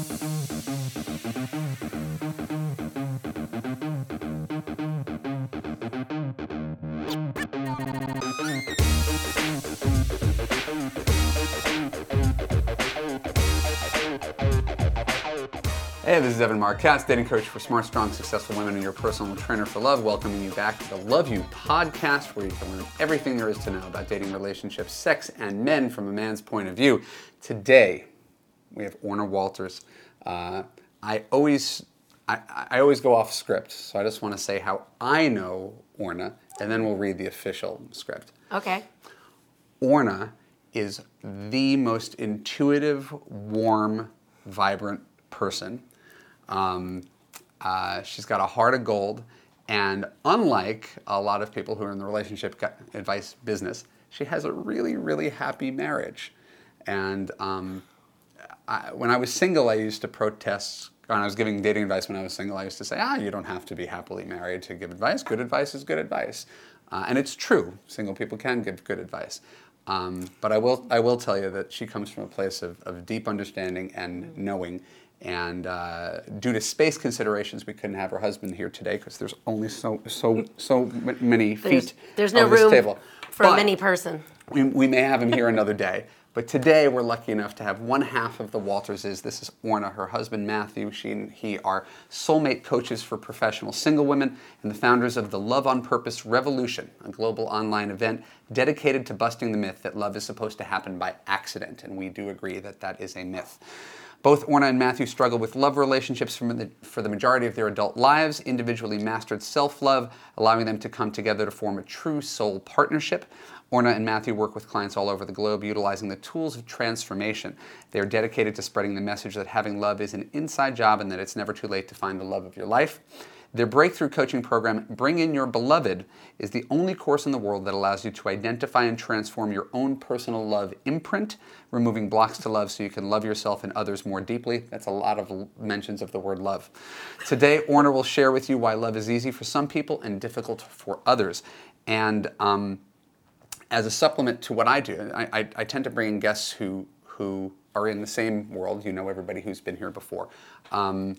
Hey, this is Evan Marc Katz, dating coach for smart, strong, successful women and your personal trainer for love, welcoming you back to the Love U podcast, where you can learn everything there is to know about dating relationships, sex, and men from a man's point of view. Today, we have Orna Walters. Uh, I always, I, I always go off script, so I just want to say how I know Orna, and then we'll read the official script. Okay. Orna is the most intuitive, warm, vibrant person. Um, uh, she's got a heart of gold, and unlike a lot of people who are in the relationship advice business, she has a really, really happy marriage. And um, I, when I was single, I used to protest. When I was giving dating advice when I was single, I used to say, "Ah, you don't have to be happily married to give advice. Good advice is good advice," uh, and it's true. Single people can give good advice. Um, but I will, I will tell you that she comes from a place of, of deep understanding and knowing. And uh, due to space considerations, we couldn't have her husband here today because there's only so so so many feet there's no of this room table. for a But- mini person. we, we may have him here another day. But today we're lucky enough to have one half of the Walterses. This is Orna, her husband Matthew. She and he are soulmate coaches for professional single women and the founders of the Love on Purpose Revolution, a global online event dedicated to busting the myth that love is supposed to happen by accident. And we do agree that that is a myth. Both Orna and Matthew struggled with love relationships for the, for the majority of their adult lives, individually mastered self love, allowing them to come together to form a true soul partnership. Orna and Matthew work with clients all over the globe utilizing the tools of transformation. They are dedicated to spreading the message that having love is an inside job and that it's never too late to find the love of your life. Their breakthrough coaching program, Bring In Your Beloved, is the only course in the world that allows you to identify and transform your own personal love imprint, removing blocks to love so you can love yourself and others more deeply. That's a lot of mentions of the word love. Today, Orna will share with you why love is easy for some people and difficult for others. And um, as a supplement to what I do, I, I, I tend to bring in guests who who are in the same world. You know everybody who's been here before, um,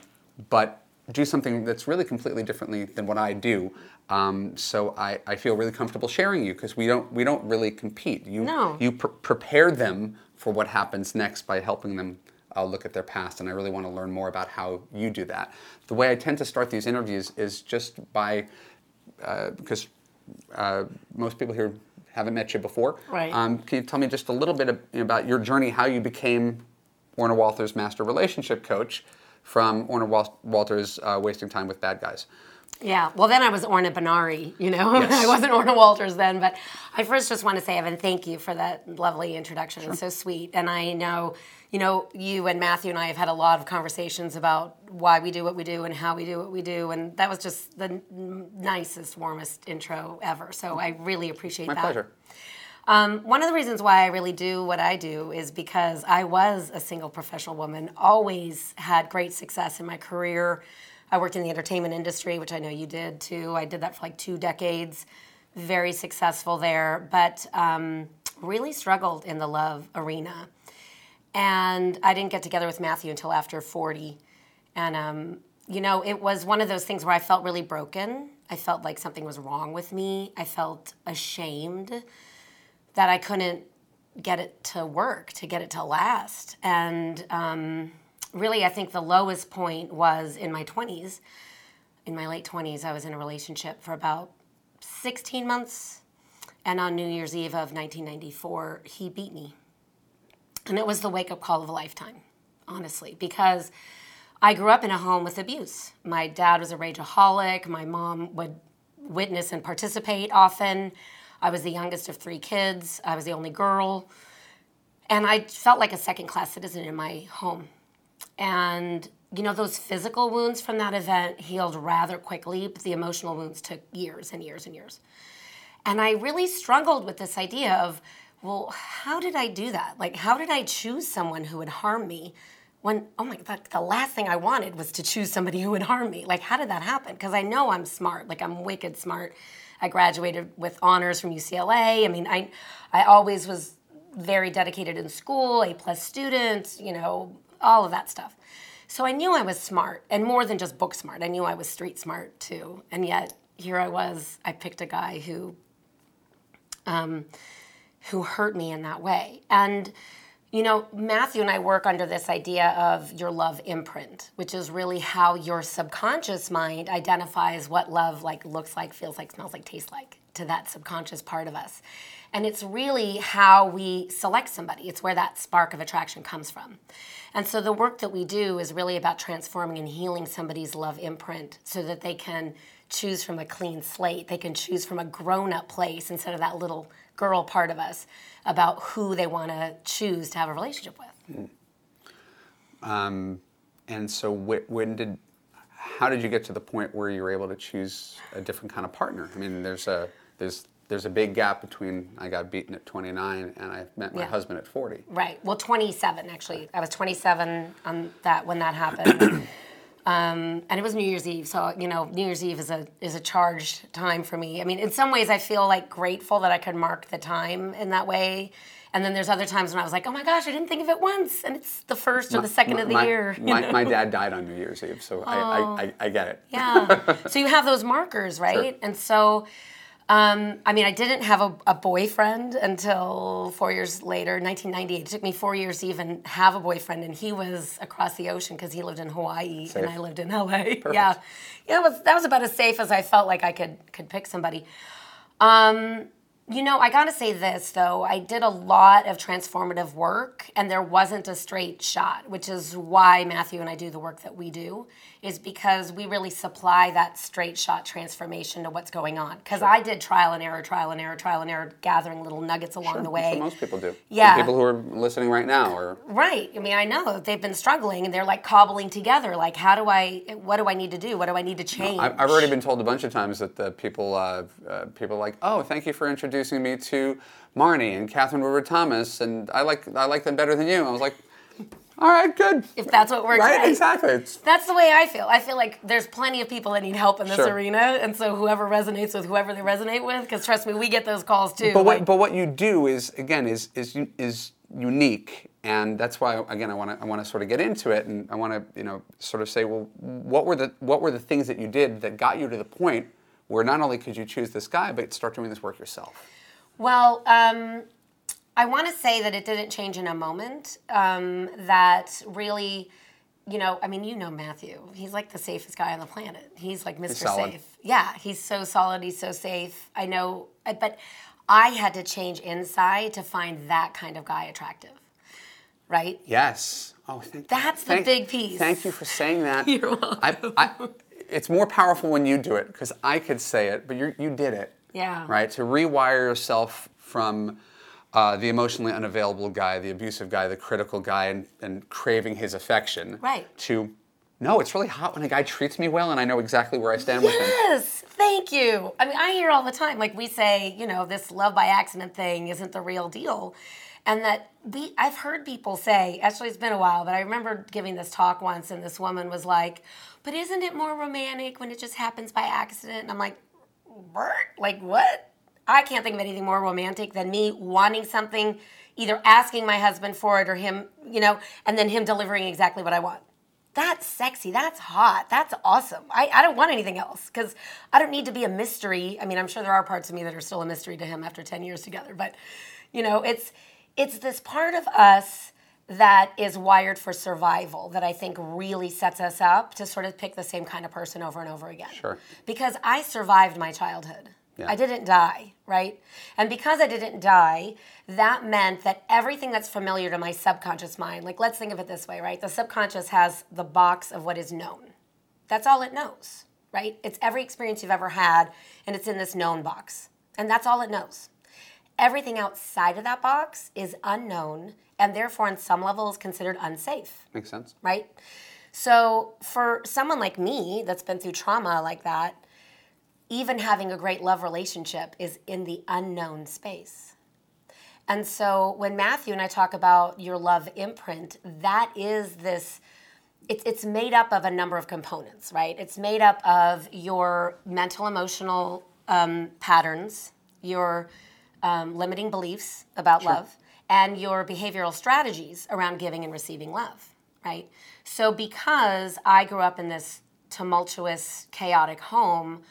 but do something that's really completely differently than what I do. Um, so I, I feel really comfortable sharing you because we don't we don't really compete. You No. you pr- prepare them for what happens next by helping them uh, look at their past, and I really want to learn more about how you do that. The way I tend to start these interviews is just by uh, because uh, most people here haven't met you before. Right. Um, can you tell me just a little bit ab- about your journey, how you became Orna Walters' master relationship coach from Orna Wal- Walters uh, wasting time with bad guys? Yeah. Well, then I was Orna Benari, you know. Yes. I wasn't Orna Walters then, but I first just want to say, Evan, thank you for that lovely introduction. It's so sweet. And I know, you know, you and Matthew and I have had a lot of conversations about why we do what we do and how we do what we do. And that was just the n- nicest, warmest intro ever. So I really appreciate My that. pleasure. Um, one of the reasons why I really do what I do is because I was a single professional woman, always had great success in my career. I worked in the entertainment industry, which I know you did too. I did that for like two decades, very successful there, but um, really struggled in the love arena. And I didn't get together with Matthew until after 40. And, um, you know, it was one of those things where I felt really broken. I felt like something was wrong with me. I felt ashamed that I couldn't get it to work, to get it to last. And um, really, I think the lowest point was in my 20s. In my late 20s, I was in a relationship for about 16 months. And on New Year's Eve of 1994, he beat me. And it was the wake up call of a lifetime, honestly, because I grew up in a home with abuse. My dad was a rageaholic. My mom would witness and participate often. I was the youngest of three kids. I was the only girl. And I felt like a second class citizen in my home. And, you know, those physical wounds from that event healed rather quickly, but the emotional wounds took years and years and years. And I really struggled with this idea of, well, how did I do that? Like, how did I choose someone who would harm me when, oh my God, the last thing I wanted was to choose somebody who would harm me? Like, how did that happen? Because I know I'm smart, like, I'm wicked smart. I graduated with honors from UCLA. I mean, I, I always was very dedicated in school, A plus student, you know, all of that stuff. So I knew I was smart, and more than just book smart. I knew I was street smart too. And yet here I was. I picked a guy who, um, who hurt me in that way. And you know, Matthew and I work under this idea of your love imprint, which is really how your subconscious mind identifies what love like looks like, feels like, smells like, tastes like to that subconscious part of us. And it's really how we select somebody. It's where that spark of attraction comes from. And so the work that we do is really about transforming and healing somebody's love imprint so that they can choose from a clean slate. They can choose from a grown up place instead of that little girl part of us about who they want to choose to have a relationship with. Um, and so, wh- when did, how did you get to the point where you were able to choose a different kind of partner? I mean, there's a there's there's a big gap between I got beaten at 29 and I met my Yeah. husband at 40. Right. Well, 27 actually. I was 27 on that when that happened. Um, and it was New Year's Eve, so you know, New Year's Eve is a is a charged time for me. I mean, in some ways, I feel like grateful that I could mark the time in that way. And then there's other times when I was like, oh my gosh, I didn't think of it once, and it's the first or the second of the my, year. My, my dad died on New Year's Eve, so I, I, I, I get it. Yeah. so you have those markers, right? And so, um, I mean, I didn't have a, a boyfriend until four years later, 1998. It took me four years to even have a boyfriend, and he was across the ocean because he lived in Hawaii Safe. and I lived in LA. Yeah, yeah, it was, that was about as safe as I felt like I could could pick somebody. Um, you know, I gotta say this though. I did a lot of transformative work, and there wasn't a straight shot, which is why Matthew and I do the work that we do, is because we really supply that straight shot transformation to what's going on. Because I did trial and error, trial and error, trial and error, gathering little nuggets along the That's way. what most people do. Yeah. The people who are listening right now are Right. I mean, I know they've been struggling, and they're like cobbling together. Like, how do I? What do I need to do? What do I need to change? I- I've already been told a bunch of times that the people, uh, uh, people are like, oh, thank you for introducing me to Marnie and Katherine Woodward Thomas, and I like I like them better than you. I was like, all right, good. if that's what works, right, right? exactly. It's, That's the way I feel. I feel like there's plenty of people that need help in this Sure. arena, and so whoever resonates with whoever they resonate with, because trust me, we get those calls too. but what like- but what you do is again is is is unique, and that's why again I want to I want to sort of get into it, and I want to you know sort of say, well, what were the what were the things that you did that got you to the point where not only could you choose this guy, but start doing this work yourself? Well, um, I want to say that it didn't change in a moment. Um, that really, you know, I mean, you know Matthew. He's like the safest guy on the planet. He's like Mr. solid. Safe. Yeah, he's so solid. He's so safe. I know, but I had to change inside to find that kind of guy attractive. Right? Yes. Oh, thank That's the thank- big piece. Thank you for saying that. You're welcome. I, I, it's more powerful when you do it because I could say it, but you you did it. Yeah. Right. To rewire yourself from uh, the emotionally unavailable guy, the abusive guy, the critical guy, and, and craving his affection. Right. To no, it's really hot when a guy treats me well, and I know exactly where I stand with him. Yes, thank you. I mean, I hear all the time, like we say, you know, this love by accident thing isn't the real deal. And that we, I've heard people say, actually, it's been a while, but I remember giving this talk once, and this woman was like, but isn't it more romantic when it just happens by accident? And I'm like, Bert, like what? I can't think of anything more romantic than me wanting something, either asking my husband for it or him, you know, and then him delivering exactly what I want. That's sexy. That's hot. That's awesome. I, I don't want anything else because I don't need to be a mystery. I mean, I'm sure there are parts of me that are still a mystery to him after 10 years together, but you know, it's it's this part of us that is wired for survival that I think really sets us up to sort of pick the same kind of person over and over again. Sure. Because I survived my childhood. Yeah. I didn't die, right? And because I didn't die, that meant that everything that's familiar to my subconscious mind, like let's think of it this way, right? The subconscious has the box of what is known. That's all it knows, right? It's every experience you've ever had, and it's in this known box. And that's all it knows. Everything outside of that box is unknown, and therefore, on some level, is considered unsafe Makes sense. right? So for someone like me that's been through trauma like that, even having a great love relationship is in the unknown space. And so when Matthew and I talk about your love imprint, that is this it's, it's made up of a number of components, right? It's made up of your mental emotional um, patterns, your um, limiting beliefs about love, and your behavioral strategies around giving and receiving love, right? So because I grew up in this tumultuous, chaotic home,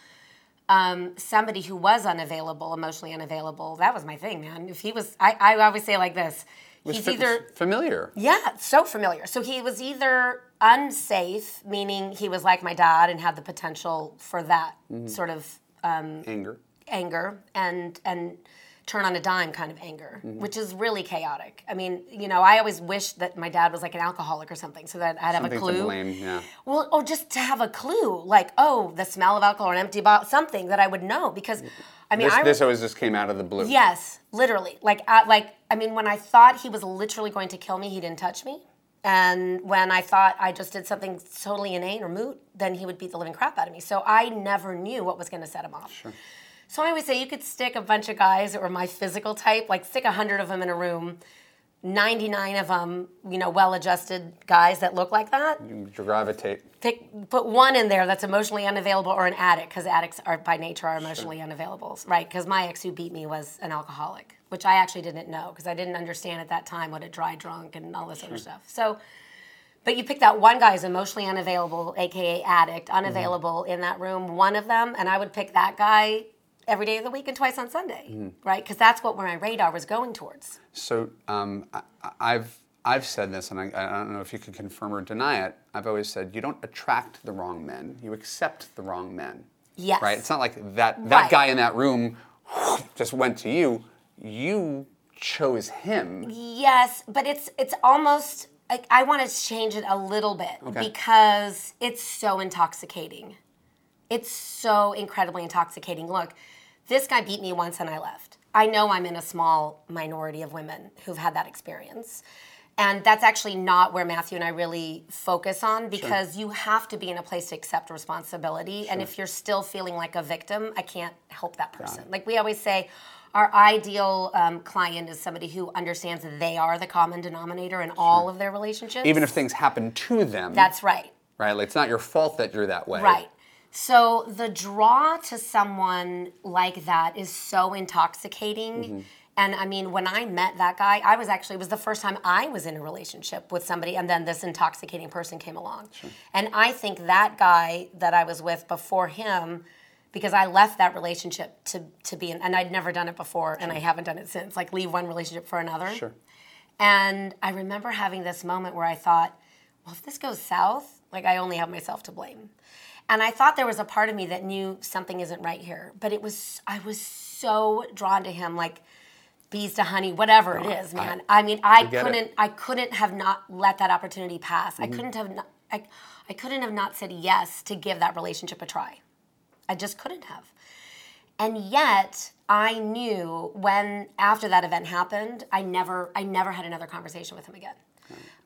um, somebody who was unavailable, emotionally unavailable, that was my thing, man. If he was, I, I always say like this. He's either familiar. yeah, so familiar. So he was either unsafe, meaning he was like my dad and had the potential for that sort of Anger. anger and and turn on a dime kind of anger, mm-hmm. which is really chaotic. I mean, you know, I always wish that my dad was like an alcoholic or something, so that I'd have Something a clue. to blame. Yeah. Well, or just to have a clue, like oh, the smell of alcohol or an empty bottle, something that I would know because, I mean, This, I this always just came out of the blue. Yes, literally. Like, I, like I mean, when I thought he was literally going to kill me, he didn't touch me. And when I thought I just did something totally inane or moot, then he would beat the living crap out of me. So I never knew what was going to set him off. So I always say you could stick a bunch of guys that were my physical type, like stick a hundred of them in a room, ninety-nine of them, you know, well-adjusted guys that look like that. You gravitate. pick put one in there that's emotionally unavailable or an addict because addicts are by nature are emotionally unavailable right? Because my ex who beat me was an alcoholic which i actually didn't know because i didn't understand at that time what a dry drunk and all this other stuff. So but you pick that one guy who's emotionally unavailable aka addict mm-hmm. unavailable in that room one of them and i would pick that guy every day of the week and twice on sunday right because that's what my radar was going towards So um, I, I've I've said this, and I, I don't know if you can confirm or deny it. I've always said you don't attract the wrong men; you accept the wrong men. Yes. Right. It's not like that that Right. guy in that room just went to you. You chose him. Yes, but it's it's almost like I want to change it a little bit Okay. because it's so intoxicating. It's so incredibly intoxicating. Look, this guy beat me once and I left. I know I'm in a small minority of women who've had that experience. And that's actually not where Matthew and I really focus on because you have to be in a place to accept responsibility. And if you're still feeling like a victim, I can't help that person. Like we always say, our ideal um, client is somebody who understands that they are the common denominator in all of their relationships. Even if things happen to them. that's right. right. Like it's not your fault that you're that way. Right. So the draw to someone like that is so intoxicating. Mm-hmm. And I mean, when I met that guy, I was actually, it was the first time I was in a relationship with somebody, and then this intoxicating person came along. And I think that guy that I was with before him, because I left that relationship to, to be in, and I'd never done it before, and I haven't done it since, like leave one relationship for another. Sure. And I remember having this moment where I thought, well, if this goes south, like I only have myself to blame. And I thought there was a part of me that knew something isn't right here. But it was, I was so drawn to him, like bees to honey, whatever it is, man. I, mean, I couldn't, I couldn't have not let that opportunity pass. Mm-hmm. I couldn't have, not, I, I couldn't have not said yes to give that relationship a try. I just couldn't have. And yet, I knew when after that event happened, I never I never had another conversation with him again.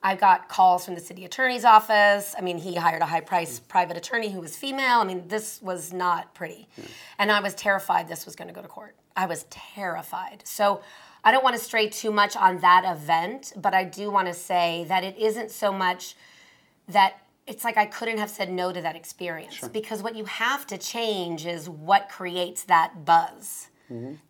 I got calls from the city attorney's office. I mean, he hired a high price private attorney who was female. I mean, this was not pretty. And I was terrified this was going to go to court. I was terrified. So I don't want to stray too much on that event, but I do want to say that it isn't so much that it's like I couldn't have said no to that experience because what you have to change is what creates that buzz.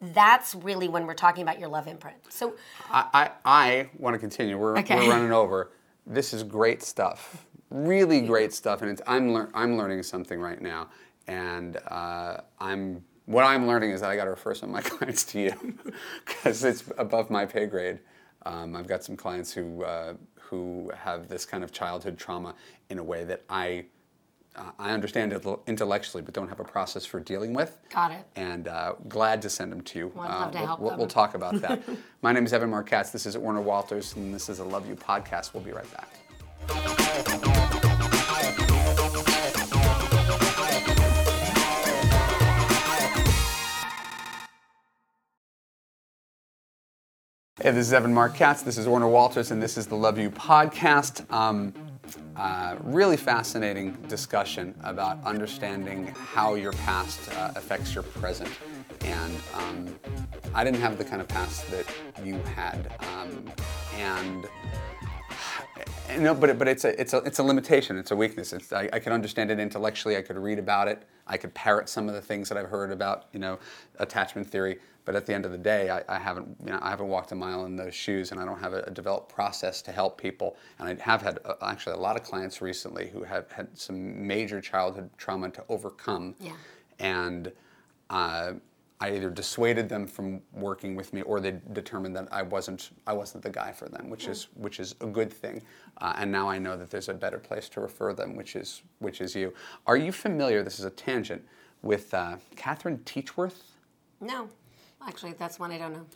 That's really when we're talking about your love imprint. So, I, I, I want to continue. We're, Okay. we're running over. This is great stuff. Really great stuff. And it's, I'm, lear- I'm learning something right now. And uh, I'm, what I'm learning is that I got to refer some of my clients to you because it's above my pay grade. Um, I've got some clients who, uh, who have this kind of childhood trauma in a way that I, uh, I understand it intellectually, but don't have a process for dealing with Got it. and uh, glad to send them to you. Well, I'd love to we'll, help we'll, them. we'll talk about that. My name is Evan Marc Katz. This is Orna Walters, and this is a Love U podcast. We'll be right back. Hey, this is Evan Marc Katz. This is Orna Walters, and this is the Love U podcast. Um, uh, really fascinating discussion about understanding how your past uh, affects your present. And um, I didn't have the kind of past that you had. Um, and no, but but it's a it's a it's a limitation. It's a weakness. It's, I, I can understand it intellectually. I could read about it. I could parrot some of the things that I've heard about, you know, attachment theory. But at the end of the day, I, I haven't you know I haven't walked a mile in those shoes, and I don't have a, a developed process to help people. And I have had uh, actually a lot of clients recently who have had some major childhood trauma to overcome, Yeah. and. Uh, I either dissuaded them from working with me, or they determined that I wasn't I wasn't the guy for them, which is which is a good thing. Uh, and now I know that there's a better place to refer them, which is which is you. Are you familiar? This is a tangent with uh, Catherine Teachworth. No, actually, that's one I don't know.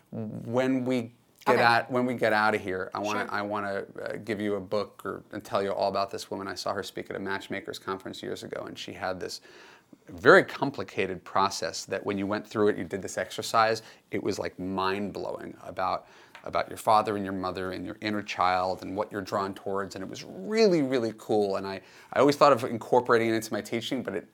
When we get Okay. out when we get out of here, I want to Sure. I want to uh, give you a book or and tell you all about this woman. I saw her speak at a matchmakers conference years ago, and she had this very complicated process that when you went through it, you did this exercise. It was like mind blowing about about your father and your mother and your inner child and what you're drawn towards, and it was really really cool. And I I always thought of incorporating it into my teaching, but it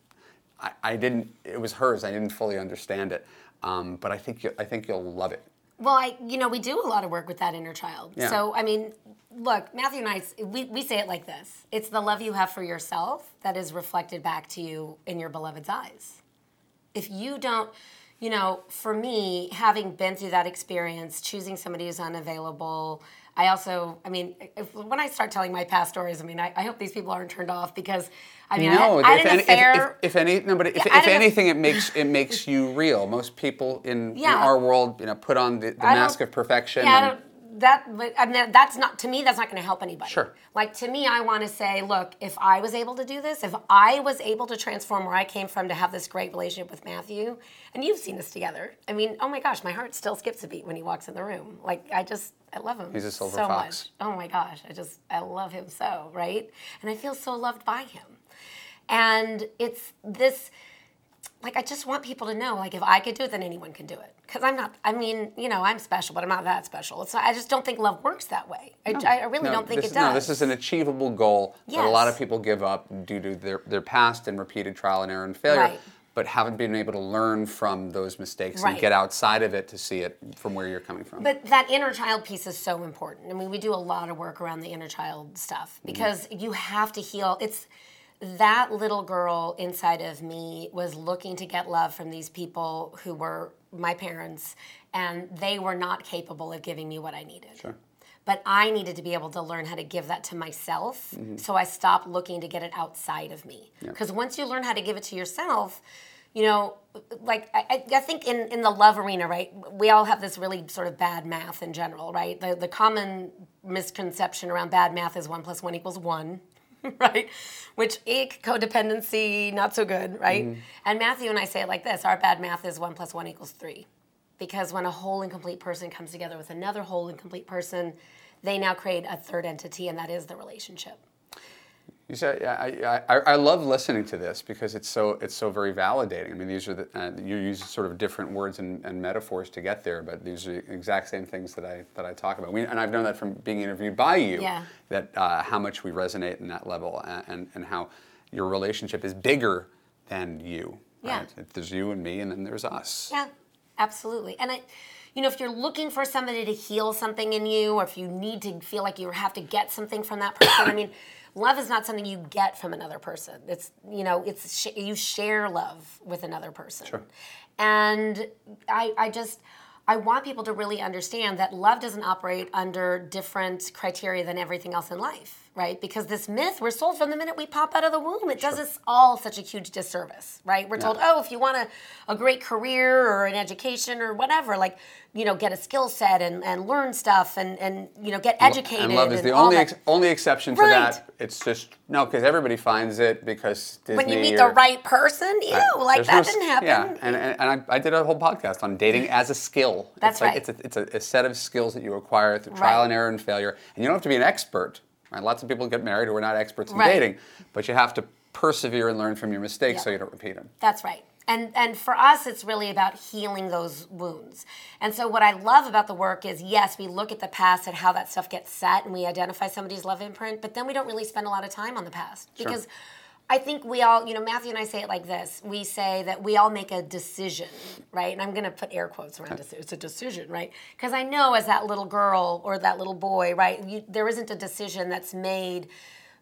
I, I didn't. It was hers. I didn't fully understand it, um, but I think you, I think you'll love it. Well, I, you know, we do a lot of work with that inner child. Yeah. So, I mean, look, Matthew and I, we, we say it like this it's the love you have for yourself that is reflected back to you in your beloved's eyes. If you don't, you know, for me, having been through that experience, choosing somebody who's unavailable, I also, I mean, if, when I start telling my past stories, I mean, I, I hope these people aren't turned off because, I mean, no, I, had, I if, had an any, if, if, if any, no, but if, Yeah, if had an aff- anything, it makes it makes you real. Most people in, in our world, you know, put on the, the mask of perfection. Yeah, and- that but I mean, that's not to me. That's not going to help anybody. Sure. Like to me, I want to say, look, if I was able to do this, if I was able to transform where I came from to have this great relationship with Matthew, and you've seen us together. I mean, oh my gosh, my heart still skips a beat when he walks in the room. Like I just, I love him. He's a silver so fox. Much. Oh my gosh, I just, I love him so. Right, and I feel so loved by him. And it's this like I just want people to know, like if I could do it, then anyone can do it. Because I'm not. I mean, you know, I'm special, but I'm not that special. It's not, I just don't think love works that way. I, I really No, don't think this, it does. No, this is an achievable goal that a lot of people give up due to their, their past and repeated trial and error and failure, Right. but haven't been able to learn from those mistakes and get outside of it to see it from where you're coming from. But that inner child piece is so important. I mean, we do a lot of work around the inner child stuff because mm-hmm. you have to heal. It's that little girl inside of me was looking to get love from these people who were my parents, and they were not capable of giving me what I needed. Sure. But I needed to be able to learn how to give that to myself. Mm-hmm. So I stopped looking to get it outside of me. Because once you learn how to give it to yourself, you know, like I, I- I think in, in the love arena, right, we all have this really sort of bad math in general, right? The, the common misconception around bad math is one plus one equals one, right? Which, ick, codependency, not so good, right? Mm-hmm. And Matthew and I say it like this our bad math is one plus one equals three. Because when a whole and complete person comes together with another whole and complete person, they now create a third entity, and that is the relationship. You said, yeah, I, I, I love listening to this because it's so it's so very validating. I mean, these are the, uh, you use sort of different words and, and metaphors to get there, but these are the exact same things that I that I talk about. We, and I've known that from being interviewed by you. Yeah. That uh, how much we resonate in that level, and, and and how your relationship is bigger than you. Yeah. Right? There's you and me, and then there's us. Yeah, absolutely. And I, you know, if you're looking for somebody to heal something in you, or if you need to feel like you have to get something from that person, I mean, love is not something you get from another person. It's you know, it's sh- you share love with another person. Sure. And I, I just. I want people to really understand that love doesn't operate under different criteria than everything else in life, right? Because this myth, we're sold from the minute we pop out of the womb. It does us all such a huge disservice, right? We're told, oh, if you want a, a great career or an education or whatever, like, you know, get a skill set and, and learn stuff and, and, you know, get educated. And love is the only ex- only exception to that. It's just no, because everybody finds it because Disney. when you meet or- the right person, ew, like There's that no didn't happen. Yeah, and, and, and I, I did a whole podcast on dating as a skill. That's it's like. It's, a, it's a, a set of skills that you acquire through trial Right. and error and failure. And you don't have to be an expert. Right? Lots of people get married who are not experts in Right. dating, but you have to persevere and learn from your mistakes so you don't repeat them. That's right. And and for us it's really about healing those wounds. And so what I love about the work is yes, we look at the past and how that stuff gets set and we identify somebody's love imprint, but then we don't really spend a lot of time on the past. Because I think we all, you know, Matthew and I say it like this. We say that we all make a decision, right? And I'm going to put air quotes around it. It's a decision, right? Because I know as that little girl or that little boy, right, you, there isn't a decision that's made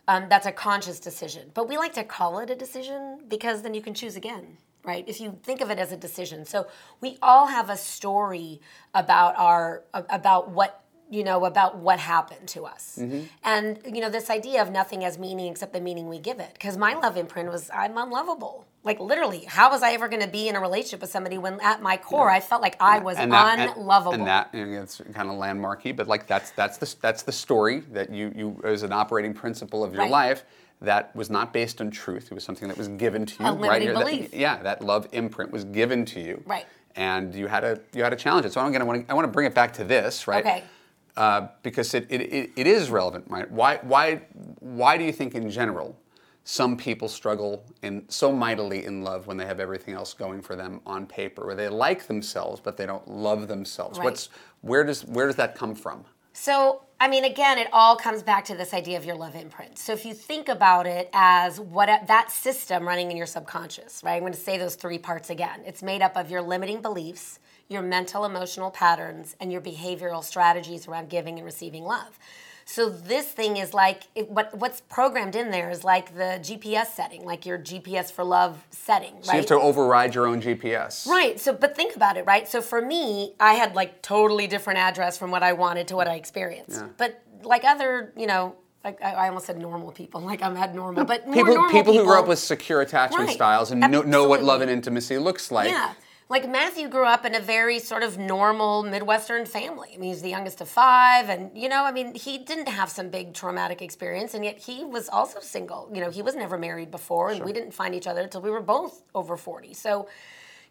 um, that's a conscious decision. But we like to call it a decision because then you can choose again, right? If you think of it as a decision. So we all have a story about our about what you know about what happened to us Mm-hmm. and you know this idea of nothing has meaning except the meaning we give it because my love imprint was i'm unlovable like literally how was i ever going to be in a relationship with somebody when at my core i felt like i was that- unlovable And, that you know, it's kind of landmarky, but like that's that's the that's the story that you you as an operating principle of your Right. life that was not based on truth. It was something that was given to you. A right? limiting that- belief. yeah, that love imprint was given to you. Right. And you had to you had to challenge it. So I'm gonna want to, I want to bring it back to this, right? Okay. Uh, because it, it, it, is relevant, right? Why why why do you think in general some people struggle in so mightily in love when they have everything else going for them on paper, where they like themselves but they don't love themselves? Right. What's where does where does that come from? So, I mean, again, it all comes back to this idea of your love imprint. So, if you think about it as what that system running in your subconscious, right? I'm going to say those three parts again. It's made up of your limiting beliefs, your mental emotional patterns, and your behavioral strategies around giving and receiving love. So this thing is like it, what what's programmed in there is like the GPS setting, like your GPS for love setting, So you have to override your own GPS. Right. So, but think about it, right? So for me, I had like totally different address from what I wanted to what I experienced. Yeah. But like other, you know, like I I almost said normal people, like I'm had normal, but more People, normal people who grew up with secure attachment Right. styles and know, know what love and intimacy looks like. yeah. Like Matthew grew up in a very sort of normal Midwestern family. I mean, he's the youngest of five, and you know, I mean, he didn't have some big traumatic experience, and yet he was also single. You know, he was never married before, and we didn't find each other until we were both over 40. So,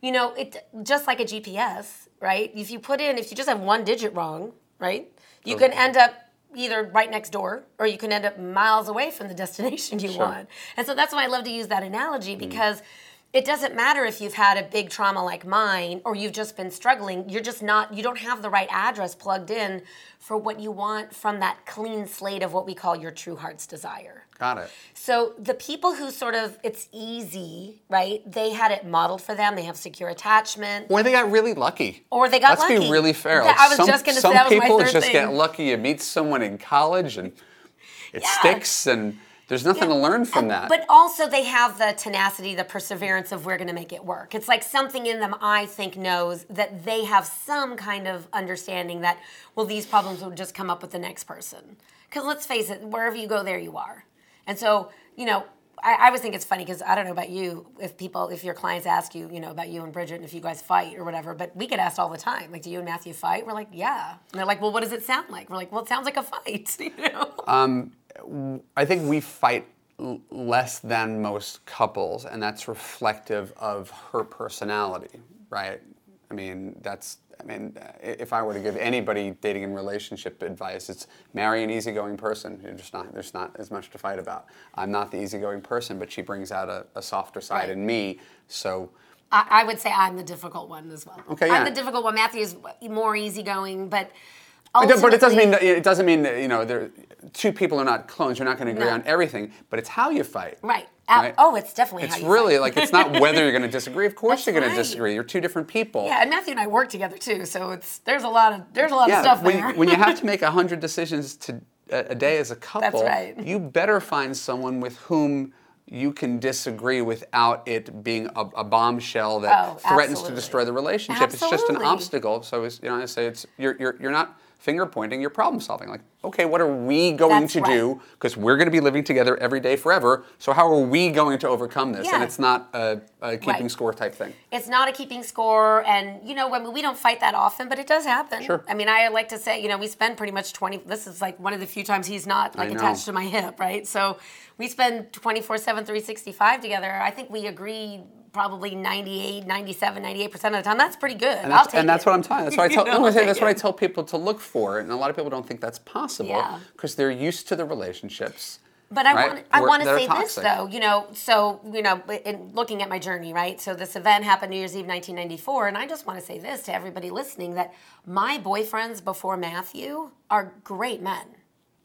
you know, it just like a GPS, right? If you put in, if you just have one digit wrong, right, you can end up either right next door or you can end up miles away from the destination you want. And so that's why I love to use that analogy mm. because it doesn't matter if you've had a big trauma like mine or you've just been struggling, you're just not, you don't have the right address plugged in for what you want from that clean slate of what we call your true heart's desire. Got it. So the people who sort of it's easy, right? They had it modeled for them. They have secure attachment, Or they got really lucky. or they got Let's lucky. be really fair. Like I was some, just going to say some that was my people third just thing. get lucky. You meet someone in college and it Yeah. sticks, and there's nothing to learn from uh, that. But also they have the tenacity, the perseverance of we're going to make it work. It's like something in them I think knows that they have some kind of understanding that well these problems will just come up with the next person. Cuz let's face it, wherever you go there you are. And so, you know, I, I always think it's funny because I don't know about you, if people, if your clients ask you, you know, about you and Bridget and if you guys fight or whatever, but we get asked all the time, like, do you and Matthew fight? We're like, yeah. And they're like, well, what does it sound like? We're like, well, it sounds like a fight, you know? Um, I think we fight l- less than most couples, and that's reflective of her personality, right? I mean, that's. I mean, if I were to give anybody dating and relationship advice, it's marry an easygoing person. You're just not. There's not as much to fight about. I'm not the easygoing person, but she brings out a, a softer side Right. in me. So I, I would say I'm the difficult one as well. Okay, I'm the difficult one. Matthew's more easygoing, but Do- But it doesn't mean that, it doesn't mean that, you know there two people are not clones. You're not going to agree No. on everything, but it's how you fight. right. Uh, Right. Oh, it's definitely It's how you really fight. like it's not whether you're going to disagree. Of course That's you're going right. to disagree. You're two different people. Yeah, and Matthew and I work together too, so it's there's a lot of there's a lot of stuff when, there. when you have to make hundred decisions to a, a day as a couple, right. you better find someone with whom you can disagree without it being a, a bombshell that Oh, threatens to destroy the relationship. It's just an obstacle. So it's, you know, I say it's you're, you're you're not finger pointing. You're problem solving. Like, okay, what are we going That's to right. do? Because we're going to be living together every day forever. So how are we going to overcome this? And it's not a, a keeping Right. score type thing. it's not a keeping score and you know I mean, we don't fight that often but it does happen Sure. i mean i like to say you know we spend pretty much 20 this is like one of the few times he's not like attached to my hip right so we spend 24 7 365 together i think we agree probably 98 97 98% of the time that's pretty good And that's, and that's what I'm telling. That's what I tell. gonna say that's what I tell people to look for, and a lot of people don't think that's possible Yeah. because they're used to the relationships. But I right, want I want to say this though, you know, so you know, in looking at my journey, right? So this event happened New Year's Eve, 1994, and I just want to say this to everybody listening: that my boyfriends before Matthew are great men.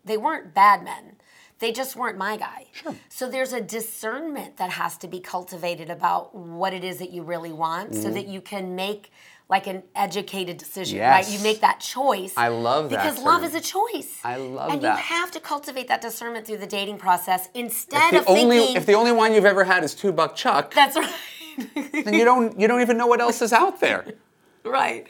They weren't bad men. They just weren't my guy. Sure. So there's a discernment that has to be cultivated about what it is that you really want, Mm-hmm. so that you can make like an educated decision, right? You make that choice. I love that because love is a choice. I love and that. And you have to cultivate that discernment through the dating process instead If of the only thinking if the only wine you've ever had is two buck chuck, that's right. then you don't you don't even know what else is out there. right.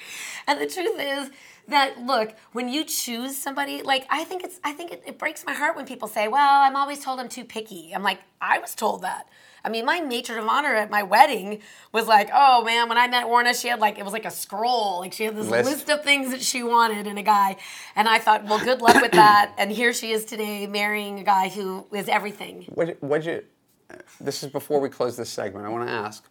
And the truth is that look, when you choose somebody, like I think it's I think it, it breaks my heart when people say, "Well, I'm always told I'm too picky." I'm like, I was told that. I mean, my matron of honor at my wedding was like, "Oh man, when I met Orna, she had like it was like a scroll, like she had this List. list, of things that she wanted in a guy." And I thought, "Well, good luck with that." And here she is today, marrying a guy who is everything. What what you? This is before we close this segment. I want to ask,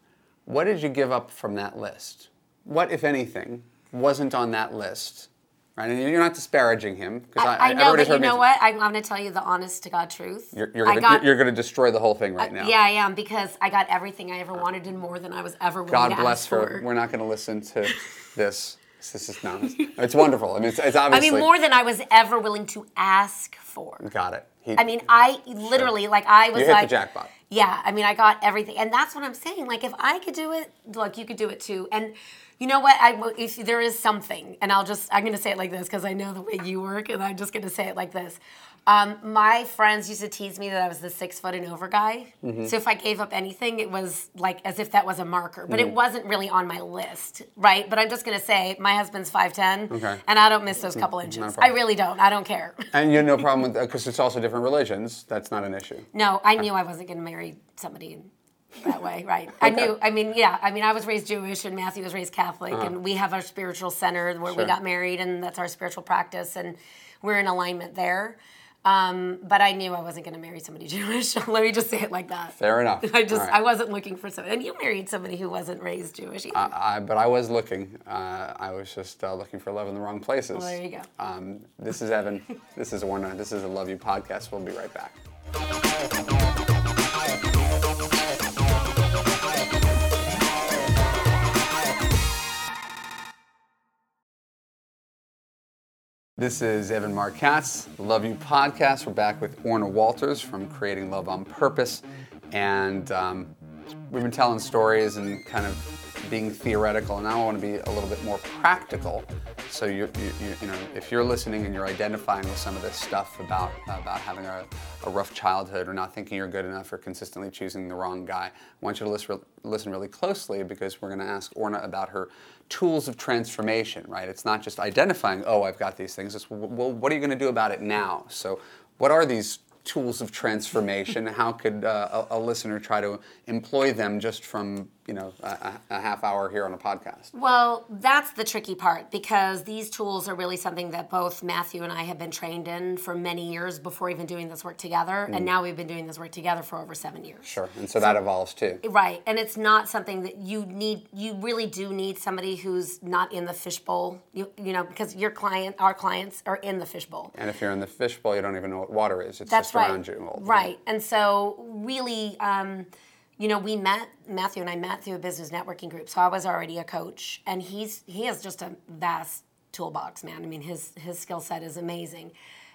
what did you give up from that list? What, if anything, wasn't on that list? Right, and you're not disparaging him because I, I know, everybody's but you know what? I, I'm going to tell you the honest to God truth. You're, you're, you're, gonna destroy the whole thing right now. Yeah, I am because I got everything I ever wanted and more than I was ever willing God to bless her. for. We're not going to listen to this. This is not. It's wonderful. I mean, it's, it's I mean, more than I was ever willing to ask for. Got it. He, I mean, I literally like I was You hit the like jackpot. Yeah, I mean, I got everything, and that's what I'm saying. Like, if I could do it, look, you could do it too. And you know what? I if there is something, and I'll just I'm going to say it like this because I know the way you work, and I'm just going to say it like this. Um, my friends used to tease me that I was the six foot and over guy. Mm-hmm. So if I gave up anything, it was like as if that was a marker, but Mm-hmm. it wasn't really on my list, right? But I'm just going to say my husband's five ten, Okay. and I don't miss those couple not a inches. I really don't. I don't care. and you have no problem with that because it's also different religions. That's not an issue. No, I knew I wasn't going to marry somebody that way, right? I knew. I mean, yeah. I mean, I was raised Jewish, and Matthew was raised Catholic, and we have our spiritual center where we got married, and that's our spiritual practice, and we're in alignment there. Um, but I knew I wasn't going to marry somebody Jewish. Let me just say it like that. Fair enough. I just right. I wasn't looking for somebody, and you married somebody who wasn't raised Jewish either. I, but I was looking. Uh, I was just uh, looking for love in the wrong places. Well, there you go. Um, this is Evan. this is Orna. This is a Love U podcast. We'll be right back. This is Evan Marc Katz, the Love U podcast. We're back with Orna Walters from Creating Love on Purpose. And um, we've been telling stories and kind of being theoretical, and now I want to be a little bit more practical. So you, you, you, you know, if you're listening and you're identifying with some of this stuff about about having a, a rough childhood or not thinking you're good enough or consistently choosing the wrong guy, I want you to listen, listen really closely because we're going to ask Orna about her tools of transformation. Right? It's not just identifying, oh, I've got these things. It's well, what are you going to do about it now? So, what are these tools of transformation? How could uh, a, a listener try to employ them just from you know a, a half hour here on a podcast? Well, that's the tricky part because these tools are really something that both Matthew and I have been trained in for many years before even doing this work together. And now we've been doing this work together for over seven years. Mm. Sure, and so that evolves too. Right. And it's not something that you need, you really do need somebody who's not in the fishbowl, you, you know, because your client, our clients are in the fishbowl. And if you're in the fishbowl, you don't even know what water is. It's That's just right. around you. all the time. Right. And so, really, um, you know, we met Matthew and I met through a business networking group. So I was already a coach, and he's he has just a vast toolbox, man. I mean, his his skill set is amazing.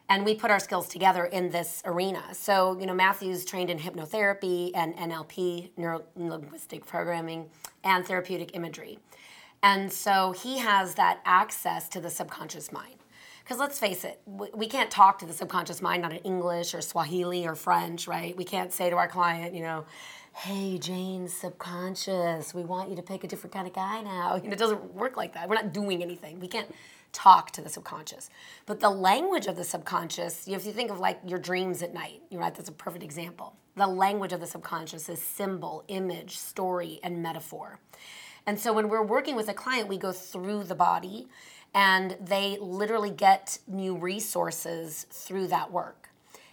And we put our skills together in this arena. So, you know, Matthew's trained in hypnotherapy and NLP, neuro linguistic programming, and therapeutic imagery. And so he has that access to the subconscious mind. Because let's face it, we, can't talk to the subconscious mind not in English or Swahili or French, right? We can't say to our client, you know, hey, Jane's subconscious, we want you to pick a different kind of guy now. Know, it doesn't work like that. We're not doing anything. We can't talk to the subconscious. But the language of the subconscious, if you think of like your dreams at night, you're right, that's a perfect example. The language of the subconscious is symbol, image, story, and metaphor. And so when we're working with a client, we go through the body and they literally get new resources through that work.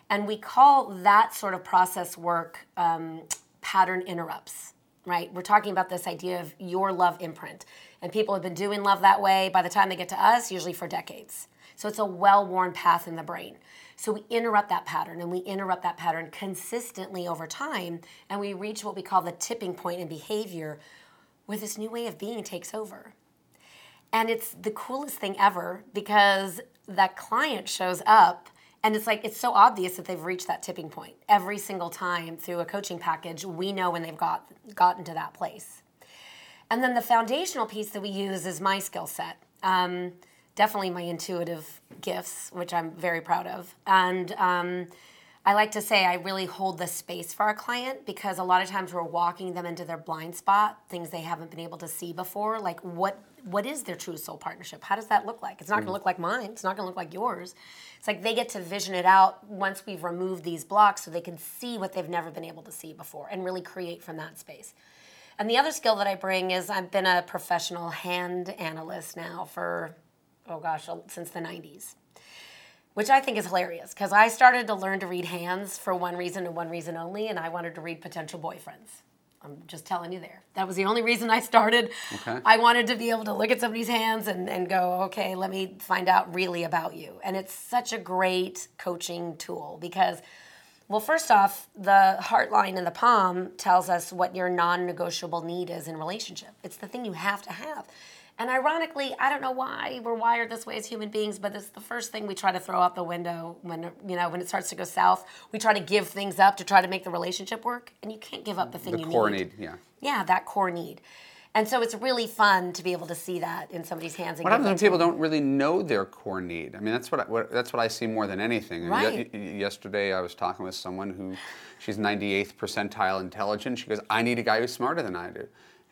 And we call that sort of process work um, pattern interrupts, right? We're talking about this idea of your love imprint. And people have been doing love that way by the time they get to us, usually for decades. So it's a well worn path in the brain. So we interrupt that pattern and we interrupt that pattern consistently over time, and we reach what we call the tipping point in behavior where this new way of being takes over. And it's the coolest thing ever because that client shows up and it's like it's so obvious that they've reached that tipping point. Every single time through a coaching package, we know when they've got gotten to that place. And then the foundational piece that we use is my skill set. Um, definitely my intuitive gifts, which I'm very proud of. And um, I like to say I really hold the space for our client because a lot of times we're walking them into their blind spot, things they haven't been able to see before. Like what what is their true soul partnership? How does that look like? It's not going to mm. look like mine. It's not going to look like yours. It's like they get to vision it out once we've removed these blocks so they can see what they've never been able to see before and really create from that space. And the other skill that I bring is I've been a professional hand analyst now for, oh gosh, since the 90s, which I think is hilarious because I started to learn to read hands for one reason and one reason only, and I wanted to read potential boyfriends. I'm just telling you there. That was the only reason I started. Okay. I wanted to be able to look at somebody's hands and, and go, okay, let me find out really about you. And it's such a great coaching tool because well, first off, the heart line in the palm tells us what your non negotiable need is in relationship. It's the thing you have to have. And ironically, I don't know why we're wired this way as human beings, but it's the first thing we try to throw out the window when you know when it starts to go south. We try to give things up to try to make the relationship work, and you can't give up the thing The you core need. need, yeah. Yeah, that core need. And so it's really fun to be able to see that in somebody's hands. And What happens when people don't really know their core need? I mean, that's what, I, what that's what I see more than anything. Right. y- yesterday, I was talking with someone who, she's 98th percentile intelligent. She goes, "I need a guy who's smarter than I do."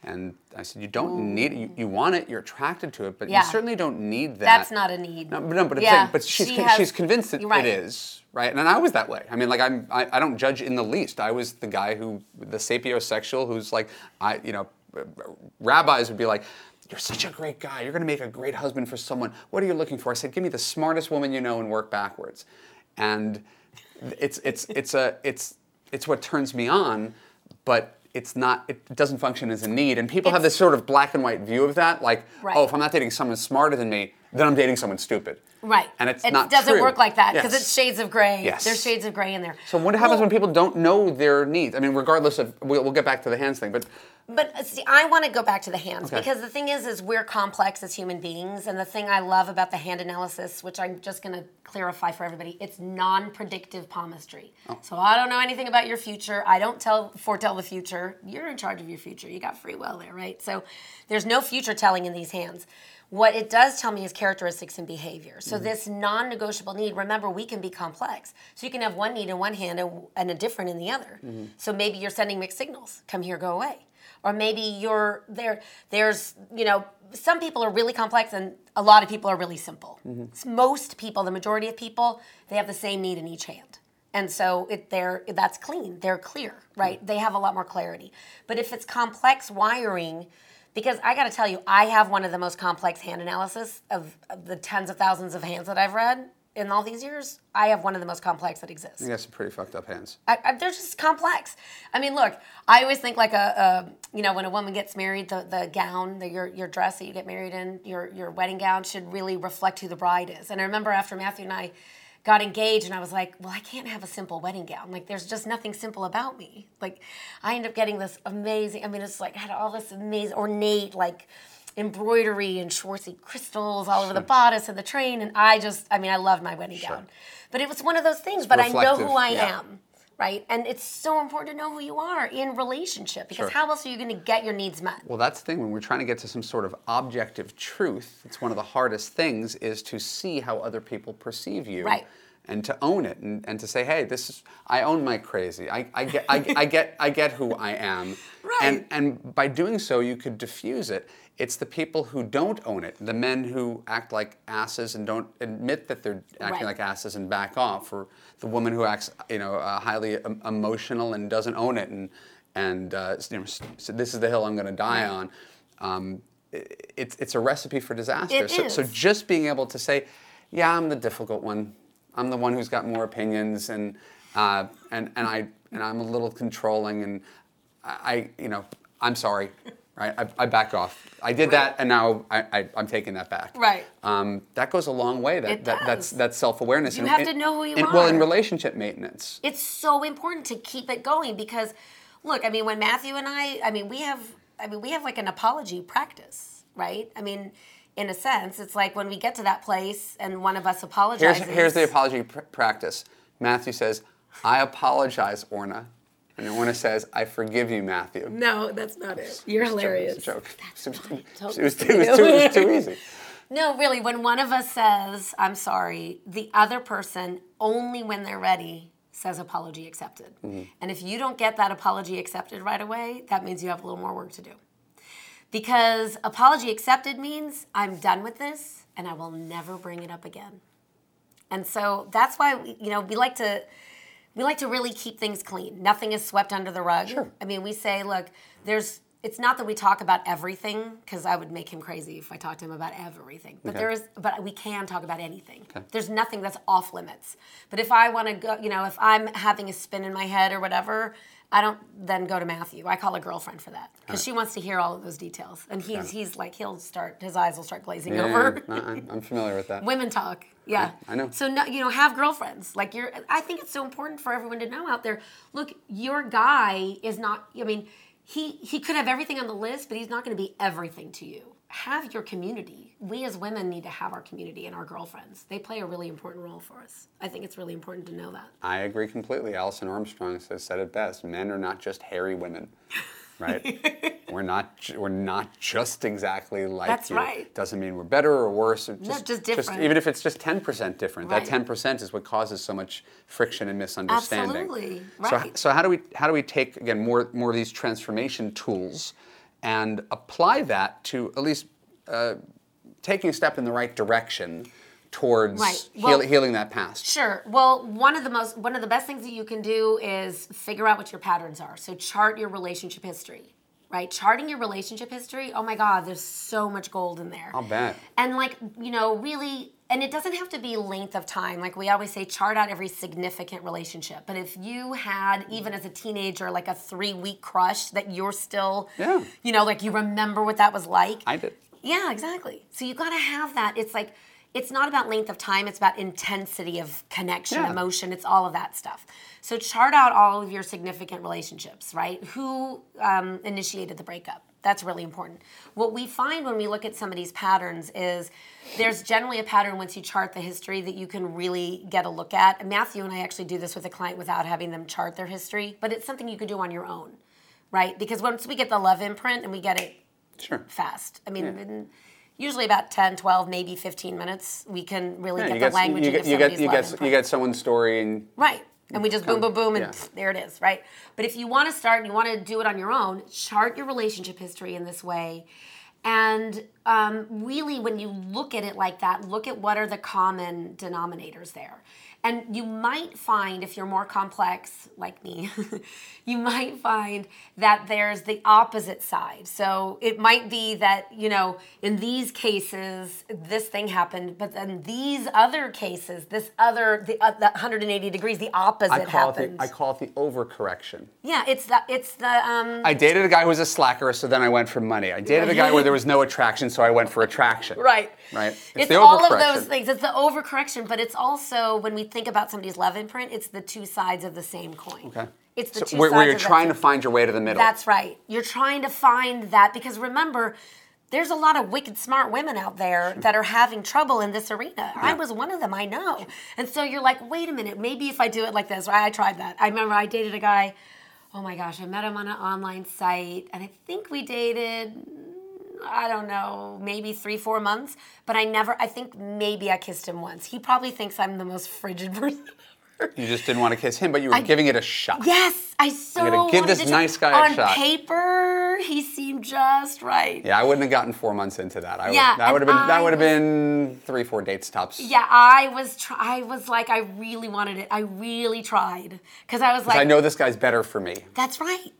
And I said, "You don't oh. need it. You, you want it. You're attracted to it, but Yeah. you certainly don't need that." That's not a need. No, but no, but, Yeah, saying, but she's she con- has- she's convinced that right. it is right, and I was that way. I mean, like I'm I, I don't judge in the least. I was the guy who the sapiosexual who's like I you know rabbis would be like. You're such a great guy. You're going to make a great husband for someone. What are you looking for? I said, give me the smartest woman you know and work backwards. And it's it's it's a it's it's what turns me on, but it's not. It doesn't function as a need. And people have this sort of black and white view of that, like, oh, Right. oh, if I'm not dating someone smarter than me, then I'm dating someone stupid. Right. And it's not. it not doesn't true. work like that because Yes. it's shades of gray. Yes. There's shades of gray in there. So what happens Well, when people don't know their needs? I mean, regardless of, we'll, we'll get back to the hands thing, but But uh, see, I want to go back to the hands Okay. because the thing is, is we're complex as human beings, and the thing I love about the hand analysis, which I'm just going to clarify for everybody, it's non-predictive palmistry. Oh. So I don't know anything about your future. I don't tell foretell the future. You're in charge of your future. You got free will there, right? So there's no future telling in these hands. What it does tell me is characteristics and behavior. So this non-negotiable need, remember, we can be complex. So you can have one need in one hand and, and a different in the other. So maybe you're sending mixed signals. Come here, go away. Or maybe you're there. There's, you know, some people are really complex and a lot of people are really simple. Mm-hmm. Most people, the majority of people, they have the same need in each hand. And so it, they're, that's clean. They're clear, mm-hmm. right? They have a lot more clarity. But if it's complex wiring, because I got to tell you, I have one of the most complex hand analysis of, of the tens of thousands of hands that I've read in all these years. I have one of the most complex that exists. you got some pretty fucked up hands. I, I, they're just complex. I mean, look, I always think like a, a you know, when a woman gets married, the, the gown, the, your, your dress that you get married in, your, your wedding gown should really reflect who the bride is. And I remember after Matthew and I got engaged, and I was like, well, I can't have a simple wedding gown. Like, there's just nothing simple about me. Like, I end up getting this amazing, I mean, it's like, I had all this amazing, ornate, like, embroidery and Swarovski crystals all over the bodice and the train. And I just, I mean, I loved my wedding gown. But it was one of those things, but I know who I yeah. am right? And it's so important to know who you are in relationship because Sure. how else are you going to get your needs met? Well, that's the thing. When we're trying to get to some sort of objective truth, it's one of the hardest things is to see how other people perceive you. Right. And to own it and, and to say, hey, this is I own my crazy. I, I get I, I get I get who I am. Right. And and by doing so you could diffuse it. It's the people who don't own it, the men who act like asses and don't admit that they're acting Right. like asses and back off, or the woman who acts, you know, uh, highly em- emotional and doesn't own it, and and uh, you know, so this is the hill I'm going to die on. Um, i- it's it's a recipe for disaster. It so, so just being able to say, yeah, I'm the difficult one. I'm the one who's got more opinions, and uh, and and I and I'm a little controlling, and I you know, I'm sorry. Right, I, I back off. I did that, and now I, I, I'm taking that back. Right. Um, that goes a long way. That, that that's that's self awareness. You have to know who you are. Well, in relationship maintenance. It's so important to keep it going because, look, I mean, when Matthew and I, I mean, we have, I mean, we have like an apology practice, right? I mean, in a sense, it's like when we get to that place and one of us Here's apologizes. here's the apology pr- practice. Matthew says, "I apologize, Orna," and Orna says, "I forgive you, Matthew." No, that's not it. You're It's a joke, hilarious. It's a joke. It was, it was, it was, too, it was too, it was too easy. No, really, when one of us says, I'm sorry, the other person, only when they're ready, says apology accepted. Mm-hmm. And if you don't get that apology accepted right away, that means you have a little more work to do. Because apology accepted means I'm done with this and I will never bring it up again. And so that's why we, you know we like to we like to really keep things clean. Nothing is swept under the rug. Sure. I mean, we say, look, there's it's not that we talk about everything because I would make him crazy if I talked to him about everything. But Okay. there is but we can talk about anything. There's nothing that's off limits. But if I want to go, you know, if I'm having a spin in my head or whatever, I don't then go to Matthew. I call a girlfriend for that because she wants to hear all of those details. And he's he's like he'll start his eyes will start glazing Yeah, over. yeah, I'm familiar with that. Women talk. Yeah. I know. So no, you know, have girlfriends. Like you're I think it's so important for everyone to know out there. Look, your guy is not I mean, he he could have everything on the list, but he's not going to be everything to you. Have your community. We as women need to have our community and our girlfriends. They play a really important role for us. I think it's really important to know that. I agree completely. Alison Armstrong says said it best. Men are not just hairy women, right? we're not. We're not just exactly like That's you. right. Doesn't mean we're better or worse. Or just, just different. even if it's just ten percent different, that ten percent is what causes so much friction and misunderstanding. Absolutely. So, Right. so how do we how do we take again more more of these transformation tools and apply that to at least uh, taking a step in the right direction towards Right. heal, healing that past? Sure. Well, one of the most one of the best things that you can do is figure out what your patterns are. So chart your relationship history. Right? Charting your relationship history. Oh my god, there's so much gold in there. I'll bet. And like, you know, really and it doesn't have to be length of time. Like we always say chart out every significant relationship. But if you had even as a teenager like a 3-week crush that you're still Yeah. you know, like you remember what that was like. I did. Yeah, exactly. So you got to have that. It's like it's not about length of time, it's about intensity of connection, Yeah. emotion, it's all of that stuff. So chart out all of your significant relationships, right? Who um, initiated the breakup? That's really important. What we find when we look at somebody's patterns is there's generally a pattern once you chart the history that you can really get a look at. Matthew and I actually do this with a client without having them chart their history, but it's something you can do on your own, right? Because once we get the love imprint and we get it Sure. fast. I mean, in usually about 10, 12, maybe 15 minutes, we can really Yeah, get the get, language you of get, you somebody's get, you get, you get someone's story and Right. And we just boom, boom, boom, and yeah. pff, there it is, right? But if you want to start and you want to do it on your own, chart your relationship history in this way. And um, really, when you look at it like that, look at what are the common denominators there. And you might find, if you're more complex like me, you might find that there's the opposite side. So it might be that, you know, in these cases, this thing happened, but then these other cases, this other, the, uh, the 180 degrees, the opposite I call it the, I call it the overcorrection. yeah, it's the, it's the, um, I dated a guy who was a slacker, so then I went for money. I dated a guy where there was no attraction, so I went for attraction. Right. Right. It's, the all of those things. It's the overcorrection, but it's also when we think about somebody's love imprint, it's the two sides of the same coin. Okay. It's the So two where, sides where you're trying to find your way to the middle. That's right. You're trying to find that because remember, there's a lot of wicked smart women out there that are having trouble in this arena. I was one of them, I know. And so you're like, wait a minute, maybe if I do it like this? I tried that. I remember I dated a guy, oh my gosh, I met him on an online site, and I think we dated I don't know, maybe three, four months. But I never, I think maybe I kissed him once. He probably thinks I'm the most frigid person ever. you just didn't want to kiss him, but you were giving it a shot. Yes, I so gotta give this nice guy a On shot. paper, he seemed just right. Yeah, I wouldn't have gotten four months into that. I would, Yeah, that would have been that would have been three, four dates tops. Yeah, I was. Try- I was like, I really wanted it. I really tried because I was like, I know this guy's better for me. that's right.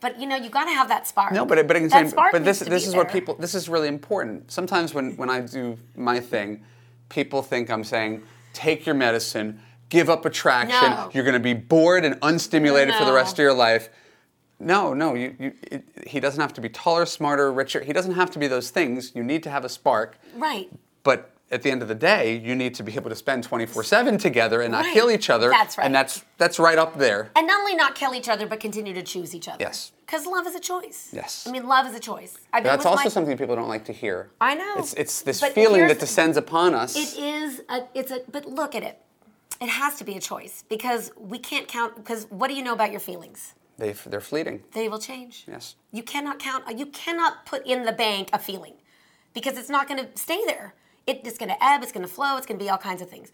But you know, you got to have that spark. No, but but I'm That saying, spark but this this is what people this is really important. Sometimes when when I do my thing, people think I'm saying take your medicine, give up attraction. No. You're going to be bored and unstimulated for the rest of your life. No, no, you, you, it, he doesn't have to be taller, smarter, richer. He doesn't have to be those things. You need to have a spark. Right. But at the end of the day, you need to be able to spend 24/7 together and not Right. kill each other. That's right. And that's that's right up there. And not only not kill each other, but continue to choose each other. Yes. Because love is a choice. Yes. I mean, love is a choice. I've been That's also my- something people don't like to hear. I know. It's it's this But feeling that descends upon us. It is a. It's a. But look at it. It has to be a choice because we can't count. Because what do you know about your feelings? They, they're fleeting. They will change. Yes. You cannot count. You cannot put in the bank a feeling, because it's not going to stay there. It is going to ebb. It's going to flow. It's going to be all kinds of things.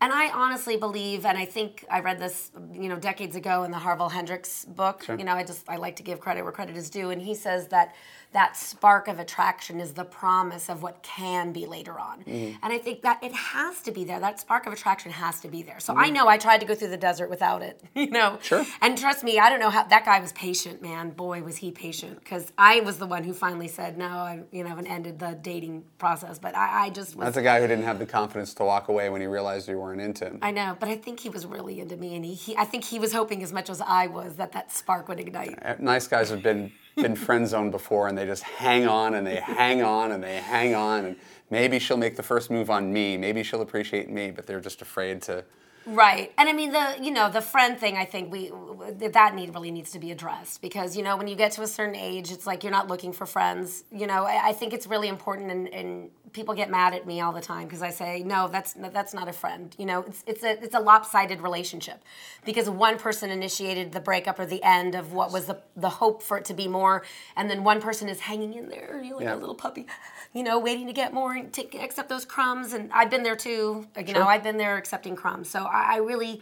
And I honestly believe, and I think I read this, you know, decades ago in the Harville Hendrix book. You know, I just I like to give credit where credit is due, and he says that that spark of attraction is the promise of what can be later on. Mm-hmm. And I think that it has to be there. That spark of attraction has to be there. So Mm-hmm. I know I tried to go through the desert without it, you know. Sure. And trust me, I don't know how that guy was patient, man. Boy, was he patient. Because I was the one who finally said no, I, you know, and ended the dating process. But I, I just was. That's a guy who didn't have the confidence to walk away when he realized you weren't into him. I know, but I think he was really into me, and he, he I think he was hoping as much as I was that that spark would ignite. Uh, nice guys have been been friend zoned before and they just hang on and they hang on and they hang on and maybe she'll make the first move on me. Maybe she'll appreciate me but they're just afraid to Right, and I mean the you know the friend thing. I think we that need really needs to be addressed because you know when you get to a certain age, it's like you're not looking for friends. You know, I, I think it's really important, and, and people get mad at me all the time because I say no, that's that's not a friend. You know, it's it's a it's a lopsided relationship because one person initiated the breakup or the end of what was the the hope for it to be more, and then one person is hanging in there, you know, like Yeah. a little puppy, you know, waiting to get more and take accept those crumbs. And I've been there too. You know, I've been there accepting crumbs. So I, I really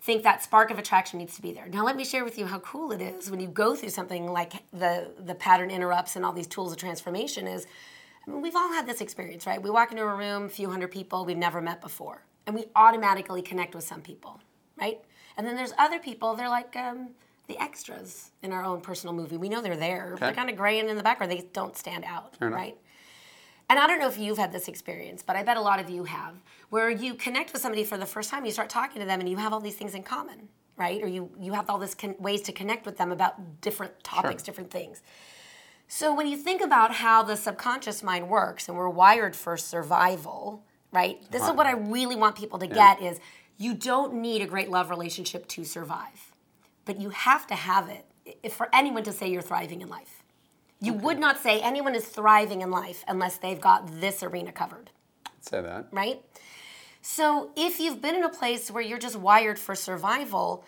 think that spark of attraction needs to be there. Now let me share with you how cool it is when you go through something like the the pattern interrupts and all these tools of transformation is I mean, we've all had this experience, right? We walk into a room, a few hundred people we've never met before, and we automatically connect with some people, right? And then there's other people, they're like um, the extras in our own personal movie. We know they're there. They're kind of gray and in the background. They don't stand out, right? And I don't know if you've had this experience, but I bet a lot of you have, where you connect with somebody for the first time, you start talking to them, and you have all these things in common, right? Or you you have all these con- ways to connect with them about different topics, different things. So when you think about how the subconscious mind works, and we're wired for survival, right? This is what I really want people to get: is you don't need a great love relationship to survive, but you have to have it if for anyone to say you're thriving in life. You would not say anyone is thriving in life unless they've got this arena covered, say that right? So if you've been in a place where you're just wired for survival,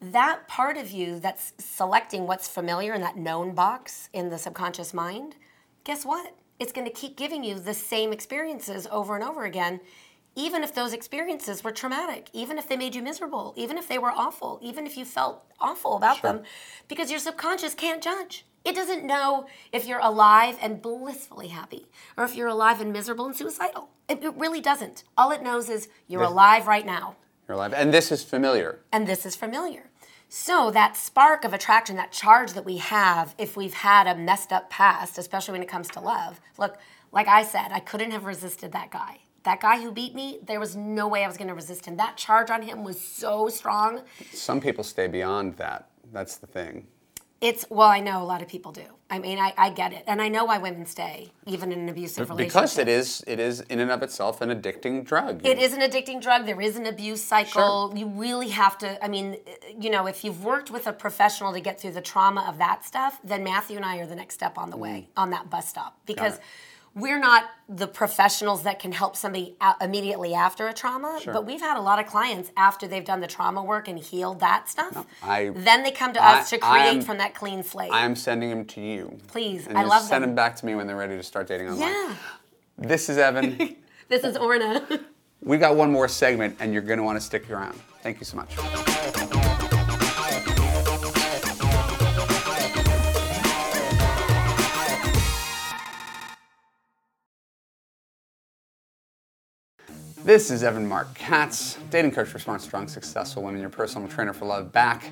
that part of you that's selecting what's familiar in that known box in the subconscious mind, guess what? It's going to keep giving you the same experiences over and over again, even if those experiences were traumatic, even if they made you miserable, even if they were awful, even if you felt awful about them, because your subconscious can't judge. It doesn't know if you're alive and blissfully happy or if you're alive and miserable and suicidal. It, it really doesn't. All it knows is you're alive right now you're alive and this is familiar and this is familiar. So that spark of attraction, that charge that we have if we've had a messed up past, especially when it comes to love. Look, like I said, I couldn't have resisted that guy. That guy who beat me, there was no way I was going to resist him. That charge on him was so strong. some people stay beyond that that's the thing It's well, I know a lot of people do. I mean, I, I get it, and I know why women stay, even in an abusive relationship. because it is it is in and of itself an addicting drug It is an addicting drug. There is an abuse cycle. You really have to. I mean, you know, if you've worked with a professional to get through the trauma of that stuff, then Matthew and I are the next step on the way mm. on that bus stop because we're not the professionals that can help somebody out immediately after a trauma. But we've had a lot of clients after they've done the trauma work and healed that stuff. I- then they come to I- us to create am- from that clean slate. I am sending them to you Please, and I love send them. them back to me when they're ready to start dating online yeah. this is Evan This is Orna. we got one more segment and you're going to want to stick around thank you so much This is Evan Marc Katz, dating coach for smart, strong, successful women, your personal trainer for love, back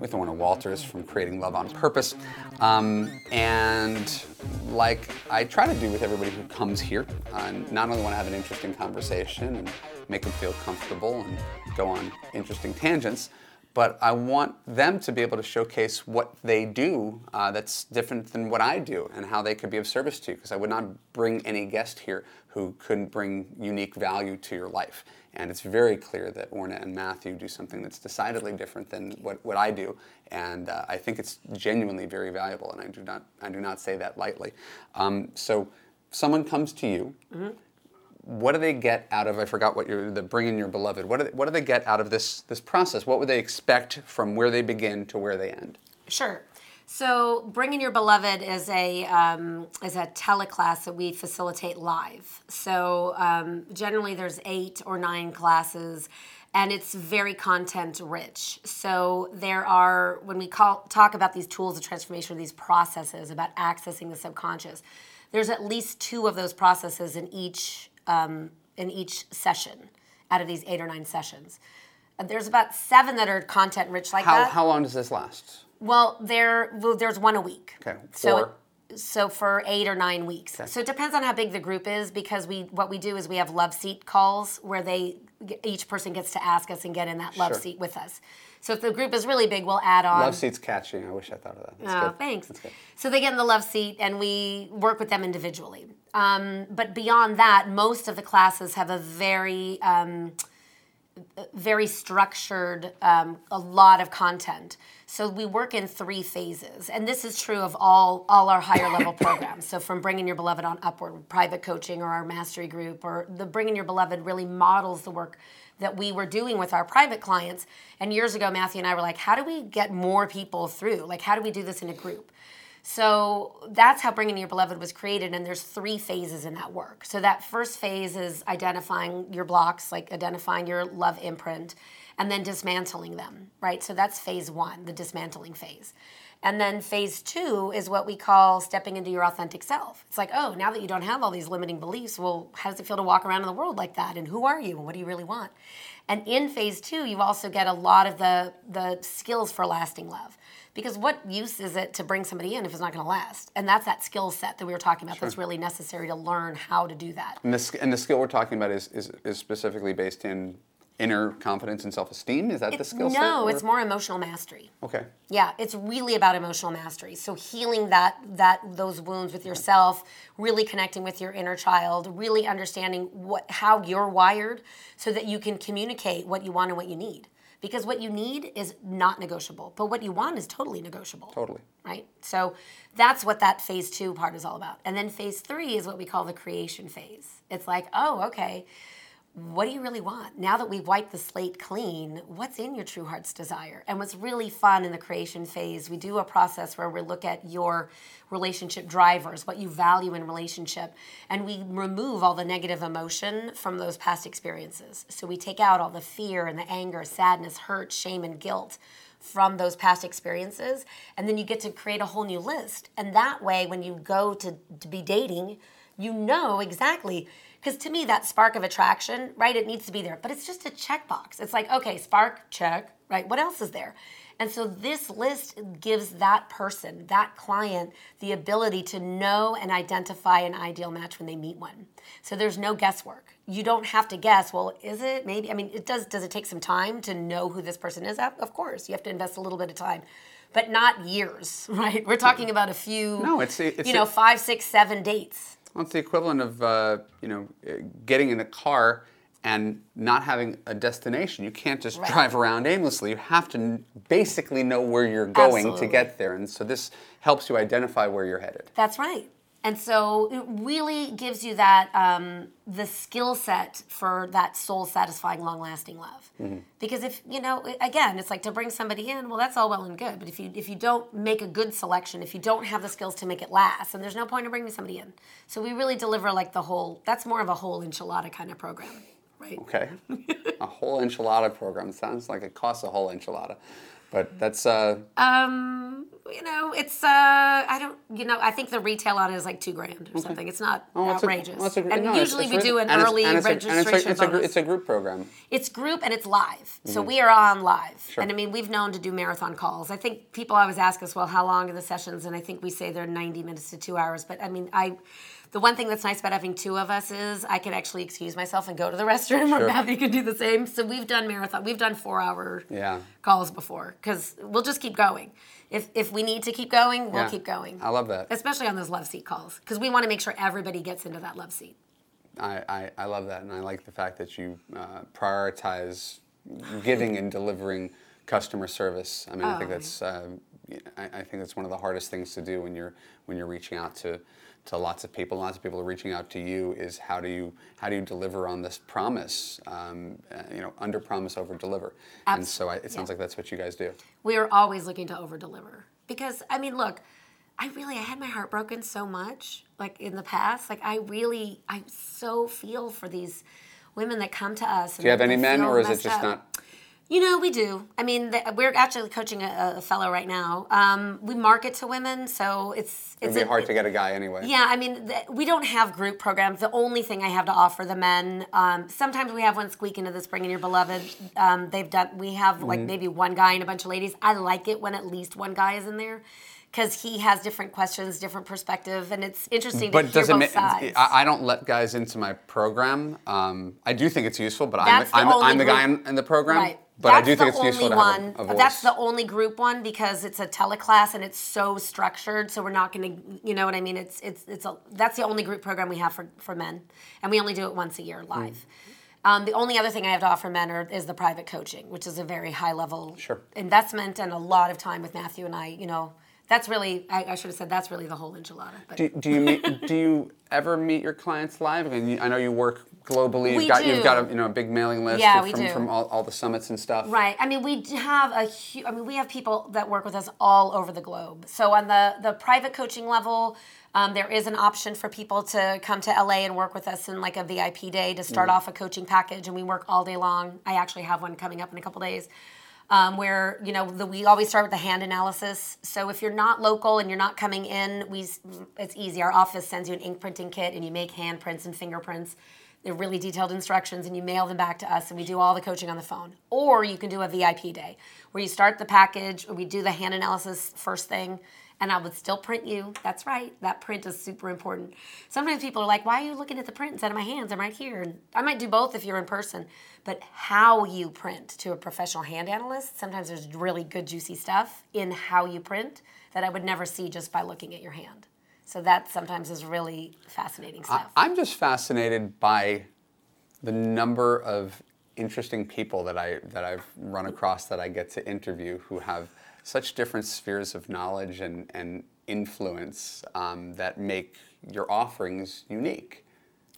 with Orna Walters from Creating Love on Purpose. Um, and like I try to do with everybody who comes here, I not only want to have an interesting conversation and make them feel comfortable and go on interesting tangents, but I want them to be able to showcase what they do uh, that's different than what I do and how they could be of service to you. Because I would not bring any guest here who couldn't bring unique value to your life. And it's very clear that Orna and Matthew do something that's decidedly different than what, what I do. And uh, I think it's genuinely very valuable, and I do not, I do not say that lightly. Um, so, someone comes to you what do they get out of? I forgot what you're the bringing your beloved. What do they, what do they get out of this this process? What would they expect from where they begin to where they end? Sure. So, Bringing Your Beloved is a um, is a teleclass that we facilitate live. So, um, generally, there's eight or nine classes, and it's very content rich. So, there are when we call talk about these tools of transformation, these processes about accessing the subconscious. There's at least two of those processes in each um, in each session out of these eight or nine sessions. There's about seven that are content rich like How, that. how long does this last? Well, there well, there's one a week. Okay, So for- so for eight or nine weeks. So it depends on how big the group is because we what we do is we have love seat calls where they each person gets to ask us and get in that love Sure. seat with us. So if the group is really big, we'll add on. Love seat's catchy. I wish I thought of that. That's Oh, good. thanks. That's good. So they get in the love seat, and we work with them individually. Um, but beyond that, most of the classes have a very, um, very structured, um, a lot of content. So we work in three phases, and this is true of all all our higher level programs. So from bringing your beloved on upward, private coaching, or our mastery group, or the bringing your beloved really models the work that we were doing with our private clients. And years ago, Matthew and I were like, how do we get more people through? Like, how do we do this in a group? So that's how Bringing Your Beloved was created, and there's three phases in that work. So that first phase is identifying your blocks, like identifying your love imprint, and then dismantling them, right? So that's phase one, the dismantling phase. And then phase two is what we call stepping into your authentic self. It's like, oh, now that you don't have all these limiting beliefs, well, how does it feel to walk around in the world like that? And who are you? And what do you really want? And in phase two, you also get a lot of the, the skills for lasting love. Because what use is it to bring somebody in if it's not going to last? And that's that skill set that we were talking about that's really necessary to learn how to do that. And the, and the skill we're talking about is, is, is specifically based in inner confidence and self-esteem. Is that the skill set? no, or- it's more emotional mastery. Okay. Yeah, it's really about emotional mastery. So healing that that those wounds with yourself, really connecting with your inner child, really understanding what how you're wired so that you can communicate what you want and what you need. Because what you need is not negotiable, but what you want is totally negotiable. Totally. Right? So that's what that phase 2 part is all about. And then phase 3 is what we call the creation phase. It's like, "Oh, okay, what do you really want? Now that we've wiped the slate clean, what's in your true heart's desire? And what's really fun in the creation phase, we do a process where we look at your relationship drivers, what you value in relationship, and we remove all the negative emotion from those past experiences. So we take out all the fear and the anger, sadness, hurt, shame, and guilt from those past experiences and then you get to create a whole new list and that way when you go to, to be dating you know exactly because to me that spark of attraction right it needs to be there but it's just a checkbox. It's like okay spark check right what else is there? And so this list gives that person that client the ability to know and identify an ideal match when they meet one. So there's no guesswork. You don't have to guess well is it? Maybe i mean it does does it take some time to know who this person is? Of course you have to invest a little bit of time but not years right? We're talking mm. about a few No, it's- it's- you know five six seven dates Well, it's the equivalent of uh, you know uh, getting in a car and not having a destination. You can't just Right. drive around aimlessly. You have to n- basically know where you're going Absolutely. to get there, and so this helps you identify where you're headed. That's right. And so it really gives you that um, the skill set for that soul satisfying, long lasting love. Because if you know, again, it's like to bring somebody in. Well, that's all well and good, but if you if you don't make a good selection, if you don't have the skills to make it last, then there's no point in bringing somebody in. So we really deliver like the whole. That's more of a whole enchilada kind of program, right? Okay, a whole enchilada program sounds like it costs a whole enchilada, but that's uh, Um, you know, it's uh, I don't, you know, I think the retail on it is like two grand or something. It's not well, it's a- outrageous. well, it's a and no, usually it's we really- do an it's- early it's a- and it's a- registration it's a, it's a group program. It's group and it's live. So we are on live. Mm-hmm. Sure. And I mean, we've known to do marathon calls. I think people always ask us, well, how long are the sessions? And I think we say they're 90 minutes to two hours. But I mean, I. The one thing that's nice about having two of us is I can actually excuse myself and go to the restroom, or Sure. Matthew can do the same. So we've done marathon, we've done four-hour Yeah. calls before because we'll just keep going. If if we need to keep going, we'll Yeah. keep going. I love that. Especially on those love seat calls because we want to make sure everybody gets into that love seat. I, I, I love that, and I like the fact that you uh, prioritize giving and delivering customer service. I mean, I think Oh, that's uh, I, I think that's one of the hardest things to do when you're when you're reaching out to to lots of people. Lots of people are reaching out to you. Is how do you how do you deliver on this promise? Um, uh, you know, under promise, over deliver. Absolutely. And so I, it sounds yeah. like that's what you guys do. We are always looking to over deliver. because I mean, look, I really I had my heart broken so much like in the past. Like I really I so feel for these women that come to us. Do you have any men, or is it just up. not? You know, we do. I mean, the, we're actually coaching a, a fellow right now. Um, we market to women, so it's it's It'd be hard to get a guy anyway. Yeah, I mean, the, we don't have group programs. The only thing I have to offer the men. Um, sometimes we have one squeak into the spring and your beloved. Um, they've done. We have like mm-hmm. maybe one guy and a bunch of ladies. I like it when at least one guy is in there because he has different questions, different perspective, and it's interesting but to hear both sides. I, I don't let guys into my program. Um, I do think it's useful, but I'm, I'm, I'm, the guy in, in the program. Right. But that's I do think it's useful to one, have a, a. That's the only group one because it's a teleclass and it's so structured. So we're not going to, you know what I mean? It's it's it's a that's the only group program we have for for men, and we only do it once a year live. Mm. Um, the only other thing I have to offer men are, is the private coaching, which is a very high level sure. investment and a lot of time with Matthew and I. You know, that's really I, I, should have said that's really the whole enchilada. Do, do, you meet, do you ever meet your clients live? I mean, I know you work globally. You've we got do. you've got a you know a big mailing list yeah, from, we do. from all, all the summits and stuff. Right. I mean, we have a huge. I mean, we have people that work with us all over the globe. So on the the private coaching level. Um, there is an option for people to come to LA and work with us in like a VIP day to start mm. off a coaching package, and we work all day long. I actually have one coming up in a couple days um, where you know the, we always start with the hand analysis. So if you're not local and you're not coming in, we it's easy. Our office sends you an ink printing kit, and you make handprints and fingerprints. They're really detailed instructions, and you mail them back to us, and we do all the coaching on the phone. Or you can do a VIP day where you start the package, we do the hand analysis first thing and I would still print you. That's right. That print is super important. Sometimes people are like, why are you looking at the print instead of my hands? I'm right here. And I might do both if you're in person. But how you print to a professional hand analyst, sometimes there's really good, juicy stuff in how you print that I would never see just by looking at your hand. So that sometimes is really fascinating stuff. I'm just fascinated by the number of interesting people that I that I've run across that I get to interview who have such different spheres of knowledge and, and influence um, that make your offerings unique.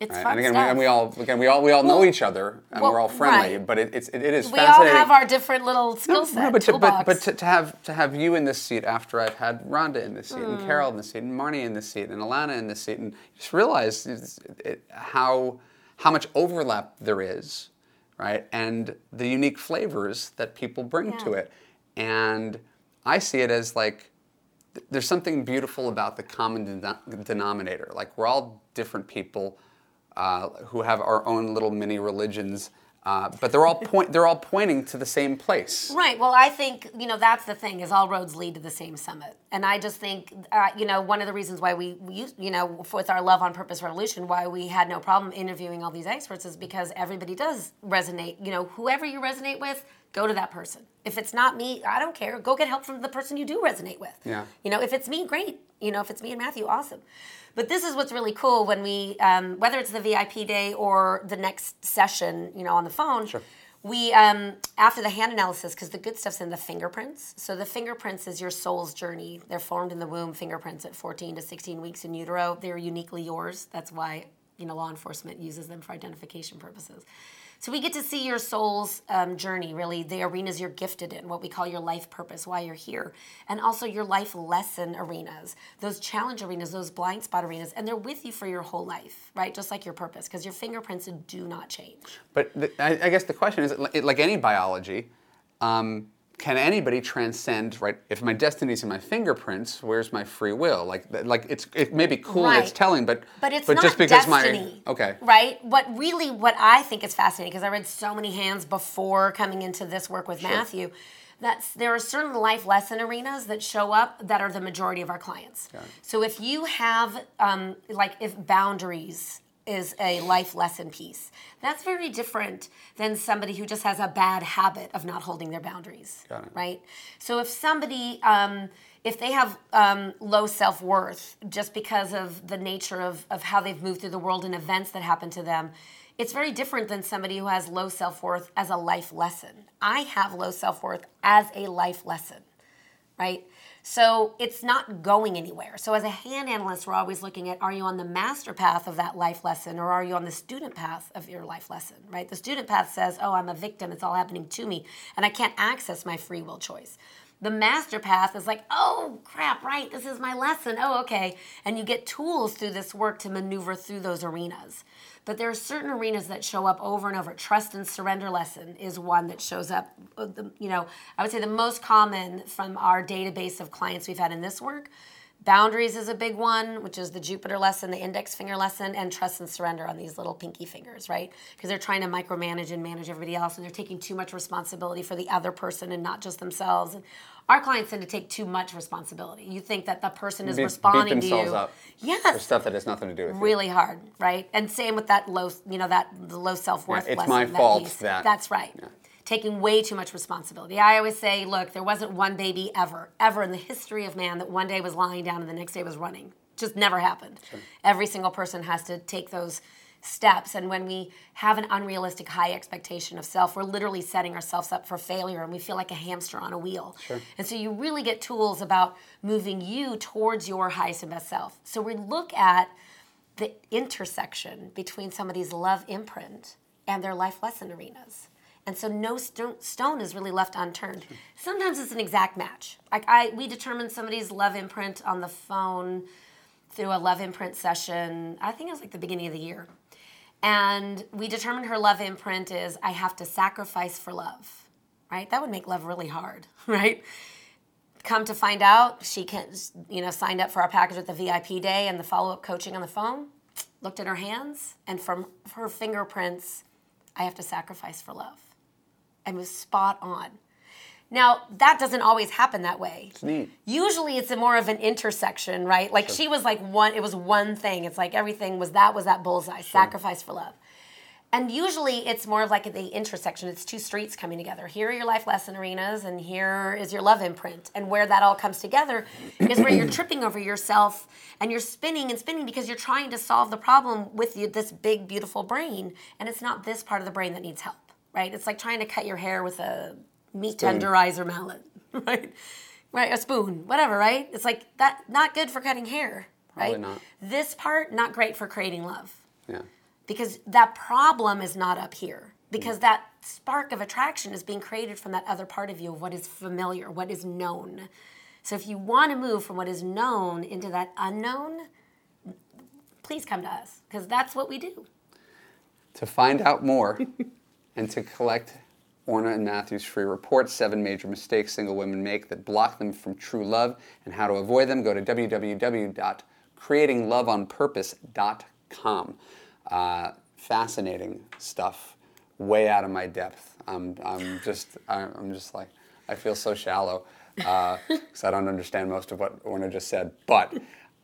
It's right? fun and again, stuff. We, and we all again we all we all well, know each other and well, we're all friendly, right. but it, it's it, it is we all have our different little skill sets. No, no, but, to, but, but to, to, have to have you in this seat after I've had Rhonda in this seat mm. and Carol in this seat and Marnie in this seat and Alana in this seat and just realize it, how how much overlap there is, right? And the unique flavors that people bring yeah. to it, and I see it as like there's something beautiful about the common denominator. Like we're all different people uh, who have our own little mini religions. Uh, but they're all point. They're all pointing to the same place. Right. Well, I think you know that's the thing is all roads lead to the same summit, and I just think uh, you know one of the reasons why we, we you know with our Love on Purpose Revolution why we had no problem interviewing all these experts is because everybody does resonate. You know, whoever you resonate with, go to that person. If it's not me, I don't care. Go get help from the person you do resonate with. Yeah. You know, if it's me, great. You know, if it's me and Matthew, awesome. But this is what's really cool when we, um, whether it's the VIP day or the next session, you know, on the phone. Sure. We um, after the hand analysis because the good stuff's in the fingerprints. So the fingerprints is your soul's journey. They're formed in the womb. Fingerprints at 14 to 16 weeks in utero. They're uniquely yours. That's why you know law enforcement uses them for identification purposes. So we get to see your soul's um, journey, really, the arenas you're gifted in, what we call your life purpose, why you're here, and also your life lesson arenas, those challenge arenas, those blind spot arenas, and they're with you for your whole life, right? Just like your purpose, because your fingerprints do not change. But the, I, I, guess the question is, like any biology, um, can anybody transcend right if my destiny is in my fingerprints where's my free will? Like like it's it may be cool right. it's telling but but it's but not just because destiny, my okay. right? What really what i think is fascinating because i read so many hands before coming into this work with sure. matthew that there are certain life lesson arenas that show up that are the majority of our clients. So if you have um, like if boundaries is a life lesson piece. That's very different than somebody who just has a bad habit of not holding their boundaries. Right? So if somebody, um, if they have um, low self worth just because of the nature of, of how they've moved through the world and events that happen to them, it's very different than somebody who has low self worth as a life lesson. I have low self worth as a life lesson, right? So it's not going anywhere. So as a hand analyst, we're always looking at are you on the master path of that life lesson or are you on the student path of your life lesson, right? The student path says, oh, I'm a victim, it's all happening to me, and I can't access my free will choice. The master path is like, oh crap, right, this is my lesson. Oh, okay. And you get tools through this work to maneuver through those arenas. But there are certain arenas that show up over and over. Trust and surrender lesson is one that shows up. uh, You know, I would say the most common from our database of clients we've had in this work. Boundaries is a big one, which is the Jupiter lesson, the index finger lesson, and trust and surrender on these little pinky fingers, right? Because they're trying to micromanage and manage everybody else, and they're taking too much responsibility for the other person and not just themselves. And our clients tend to take too much responsibility. You think that the person is Beat- beat responding to you. up Yes for stuff that has nothing to do with you. really hard, right? And same with that low, you know, that the low self worth. Yeah, it's my fault that- That's right. Taking way too much responsibility. I always say, look, there wasn't one baby ever, ever in the history of man that one day was lying down and the next day was running. Just never happened. Every single person has to take those steps. And when we have an unrealistic high expectation of self, we're literally setting ourselves up for failure and we feel like a hamster on a wheel. And so you really get tools about moving you towards your highest and best self. So we look at the intersection between somebody's love imprint and their life lesson arenas. And so no sto- stone is really left unturned. Sometimes it's an exact match. Like I, we determine somebody's love imprint on the phone through a love imprint session. I think it was like the beginning of the year, and we determined her love imprint is I have to sacrifice for love. Right? That would make love really hard. Right? come to find out she can you know signed up for our package with the vip day and the follow-up coaching on the phone looked at her hands and from her fingerprints i have to sacrifice for love and was spot on. Now that doesn't always happen that way. It's neat. usually it's a more of an intersection right? Like she was like one it was one thing. It's like everything was that was that bullseye sacrifice for love. And usually it's more of like the intersection. It's two streets coming together. Here are your life lesson arenas and here is your love imprint. And where that all comes together is where you're tripping over yourself and you're spinning and spinning because you're trying to solve the problem with you, this big beautiful brain. And it's not this part of the brain that needs help right? It's like trying to cut your hair with a meat tenderizer mallet right? Right a spoon whatever right? It's like that not good for cutting hair right? Probably not. this part not great for creating love. Yeah. because that problem is not up here. Mm. Because that spark of attraction is being created from that other part of you of what is familiar what is known. So if you want to move from what is known into that unknown please come to us because that's what we do. To find out more and to collect Orna and Matthew's free report, Seven Major Mistakes Single Women Make That Block Them from True Love and How to Avoid Them, go to www.creatingloveonpurpose.com. Uh, fascinating stuff, way out of my depth. I'm, I'm just, I'm just like, I feel so shallow because I don't understand most of what Orna just said. But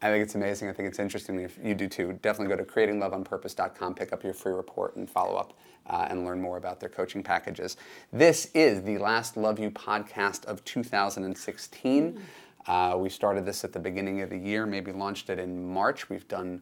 I think it's amazing. I think it's interesting if you do too. Definitely go to creatingloveonpurpose.com, pick up your free report, and follow up uh, and learn more about their coaching packages. This is the last Love U podcast of 2016. Uh, we started this at the beginning of the year, maybe launched it in March. We've done.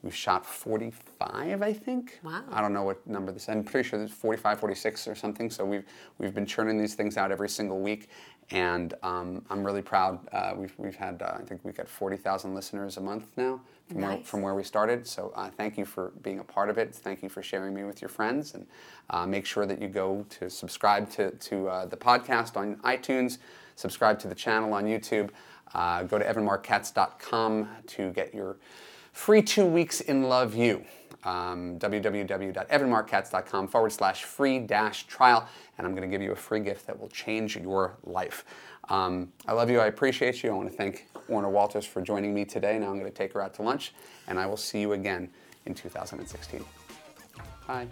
We've shot 45, I think. Wow. I don't know what number this. I'm pretty sure it's 45, 46 or something. So we've we've been churning these things out every single week, and um, I'm really proud. Uh, we've we've had uh, I think we've got 40,000 listeners a month now from where from where we started. So uh, thank you for being a part of it. Thank you for sharing me with your friends, and uh, make sure that you go to subscribe to to uh, the podcast on iTunes, subscribe to the channel on YouTube. Uh, go to evanmarckatz.com to get your free two weeks in Love U um, www.evanmarckatz.com forward slash free dash trial and i'm going to give you a free gift that will change your life. Um, i love you i appreciate you. I want to thank Orna Walters for joining me today. Now i'm going to take her out to lunch and i will see you again in 2016 bye